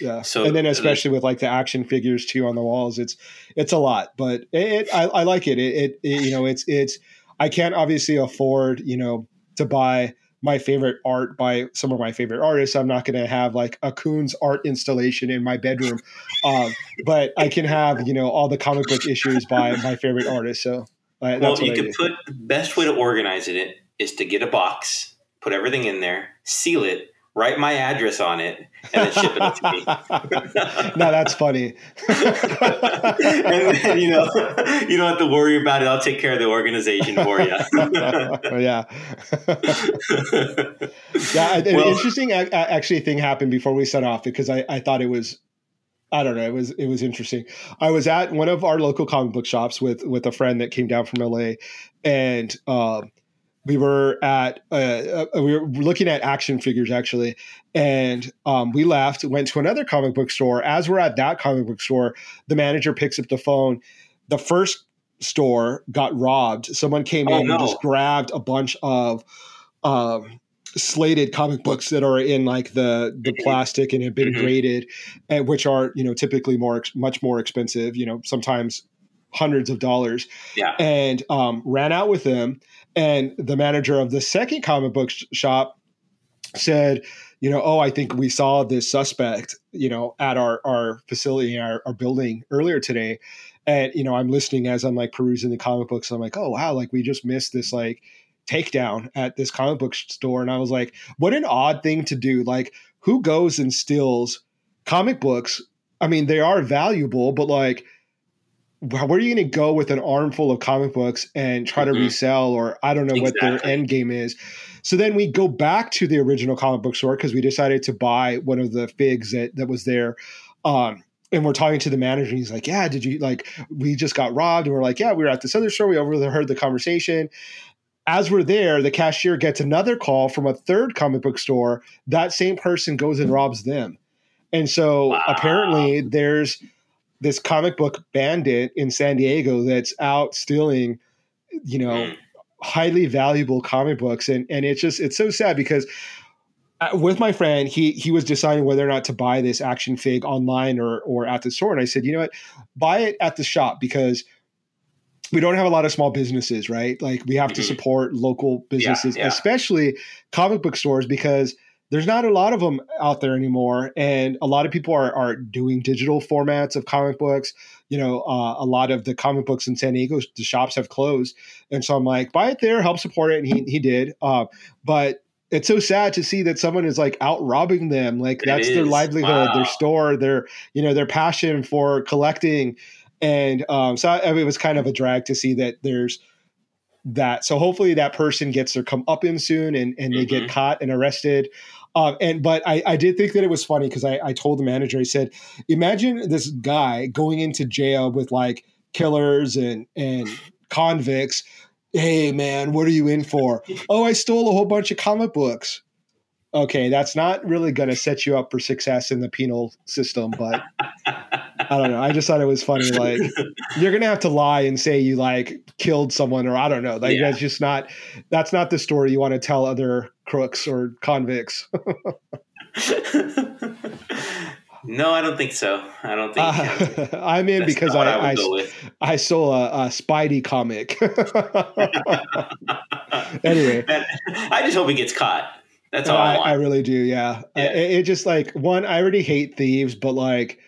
Yeah. So, and then especially with like the action figures too on the walls, it's it's a lot, but it, it I, I, like it. It, it. You know, it's it's I can't obviously afford, you know, to buy my favorite art by some of my favorite artists. I'm not going to have like a Koons art installation in my bedroom, um, but I can have you know all the comic book issues by my favorite artists. So uh, well, you can put the best way to organize it is to get a box, put everything in there, seal it, write my address on it, and then ship it to me. no, that's funny. and then, you know, you don't have to worry about it. I'll take care of the organization for you. yeah. yeah. An well, interesting actually thing happened before we set off because I, I thought it was I don't know. It was it was interesting. I was at one of our local comic book shops with with a friend that came down from LA, and um, we were at uh, uh, we were looking at action figures actually and um, we left went to another comic book store as we're at that comic book store the manager picks up the phone the first store got robbed someone came oh, in no. and just grabbed a bunch of um, slated comic books that are in like the the mm-hmm. plastic and have been mm-hmm. graded and which are you know typically more much more expensive you know sometimes hundreds of dollars yeah and um, ran out with them and the manager of the second comic book sh- shop said, you know, oh, I think we saw this suspect, you know, at our our facility, our, our building earlier today. And, you know, I'm listening as I'm like perusing the comic books. I'm like, oh wow, like we just missed this like takedown at this comic book store. And I was like, what an odd thing to do. Like, who goes and steals comic books? I mean, they are valuable, but like where are you going to go with an armful of comic books and try to mm-hmm. resell or i don't know exactly. what their end game is so then we go back to the original comic book store because we decided to buy one of the figs that, that was there um, and we're talking to the manager and he's like yeah did you like we just got robbed and we're like yeah we were at this other store we overheard the conversation as we're there the cashier gets another call from a third comic book store that same person goes and robs them and so wow. apparently there's this comic book bandit in San Diego that's out stealing, you know, mm. highly valuable comic books, and and it's just it's so sad because uh, with my friend, he he was deciding whether or not to buy this action fig online or or at the store, and I said, you know what, buy it at the shop because we don't have a lot of small businesses, right? Like we have mm-hmm. to support local businesses, yeah, yeah. especially comic book stores, because there's not a lot of them out there anymore and a lot of people are, are doing digital formats of comic books you know uh, a lot of the comic books in san diego the shops have closed and so i'm like buy it there help support it and he, he did uh, but it's so sad to see that someone is like out robbing them like that's their livelihood wow. their store their you know their passion for collecting and um, so I, it was kind of a drag to see that there's that so hopefully that person gets their come up in soon and, and they mm-hmm. get caught and arrested um, and but I, I did think that it was funny because I, I told the manager, I said, imagine this guy going into jail with like killers and and convicts. Hey man, what are you in for? oh, I stole a whole bunch of comic books. Okay, that's not really going to set you up for success in the penal system, but I don't know. I just thought it was funny. Like you're going to have to lie and say you like killed someone, or I don't know. Like yeah. that's just not that's not the story you want to tell other crooks or convicts. no, I don't think so. I don't think. Uh, I'm in because I I, I, I, saw a, a Spidey comic. anyway, I just hope he gets caught. That's all I, I, I really do. Yeah, yeah. It, it just like one. I already hate thieves, but like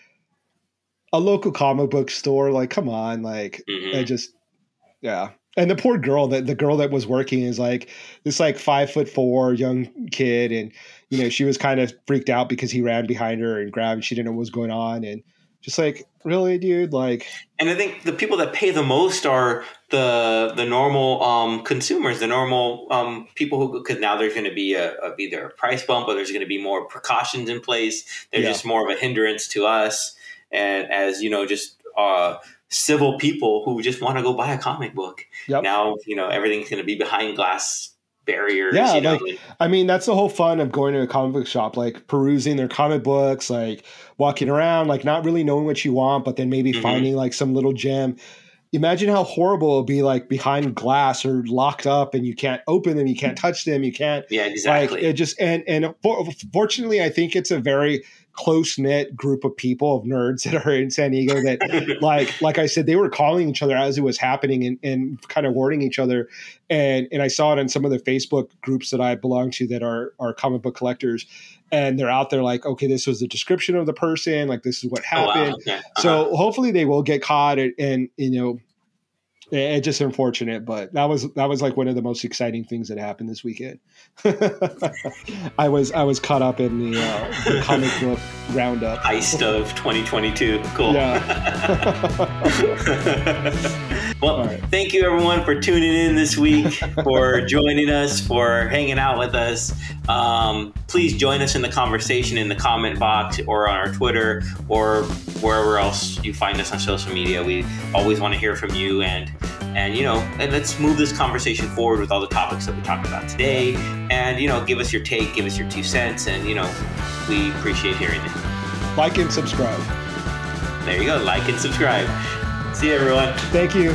a local comic book store, like come on, like mm-hmm. I just yeah and the poor girl that the girl that was working is like this like five foot four young kid and you know she was kind of freaked out because he ran behind her and grabbed and she didn't know what was going on and just like really dude like and i think the people that pay the most are the the normal um, consumers the normal um, people who because now there's going to be a, a either a price bump or there's going to be more precautions in place they're yeah. just more of a hindrance to us and as you know just uh, civil people who just want to go buy a comic book. Yep. Now, you know, everything's going to be behind glass barriers. Yeah, you know? like I mean, that's the whole fun of going to a comic book shop, like perusing their comic books, like walking around, like not really knowing what you want, but then maybe mm-hmm. finding like some little gem. Imagine how horrible it would be like behind glass or locked up and you can't open them, you can't touch them, you can't. Yeah, exactly. Like it just and and for, fortunately, I think it's a very close knit group of people of nerds that are in San Diego that like like I said they were calling each other as it was happening and, and kind of warning each other and and I saw it in some of the Facebook groups that I belong to that are are comic book collectors and they're out there like okay this was the description of the person like this is what happened oh, wow. okay. uh-huh. so hopefully they will get caught and, and you know it's just unfortunate, but that was that was like one of the most exciting things that happened this weekend. I was I was caught up in the, uh, the comic book roundup. Heist of 2022. Cool. Yeah. well, right. thank you everyone for tuning in this week, for joining us, for hanging out with us. Um, please join us in the conversation in the comment box or on our Twitter or wherever else you find us on social media. We always want to hear from you and and you know and let's move this conversation forward with all the topics that we talked about today. And you know give us your take give us your two cents and you know we appreciate hearing it. Like and subscribe. There you go. Like and subscribe. See you everyone. Thank you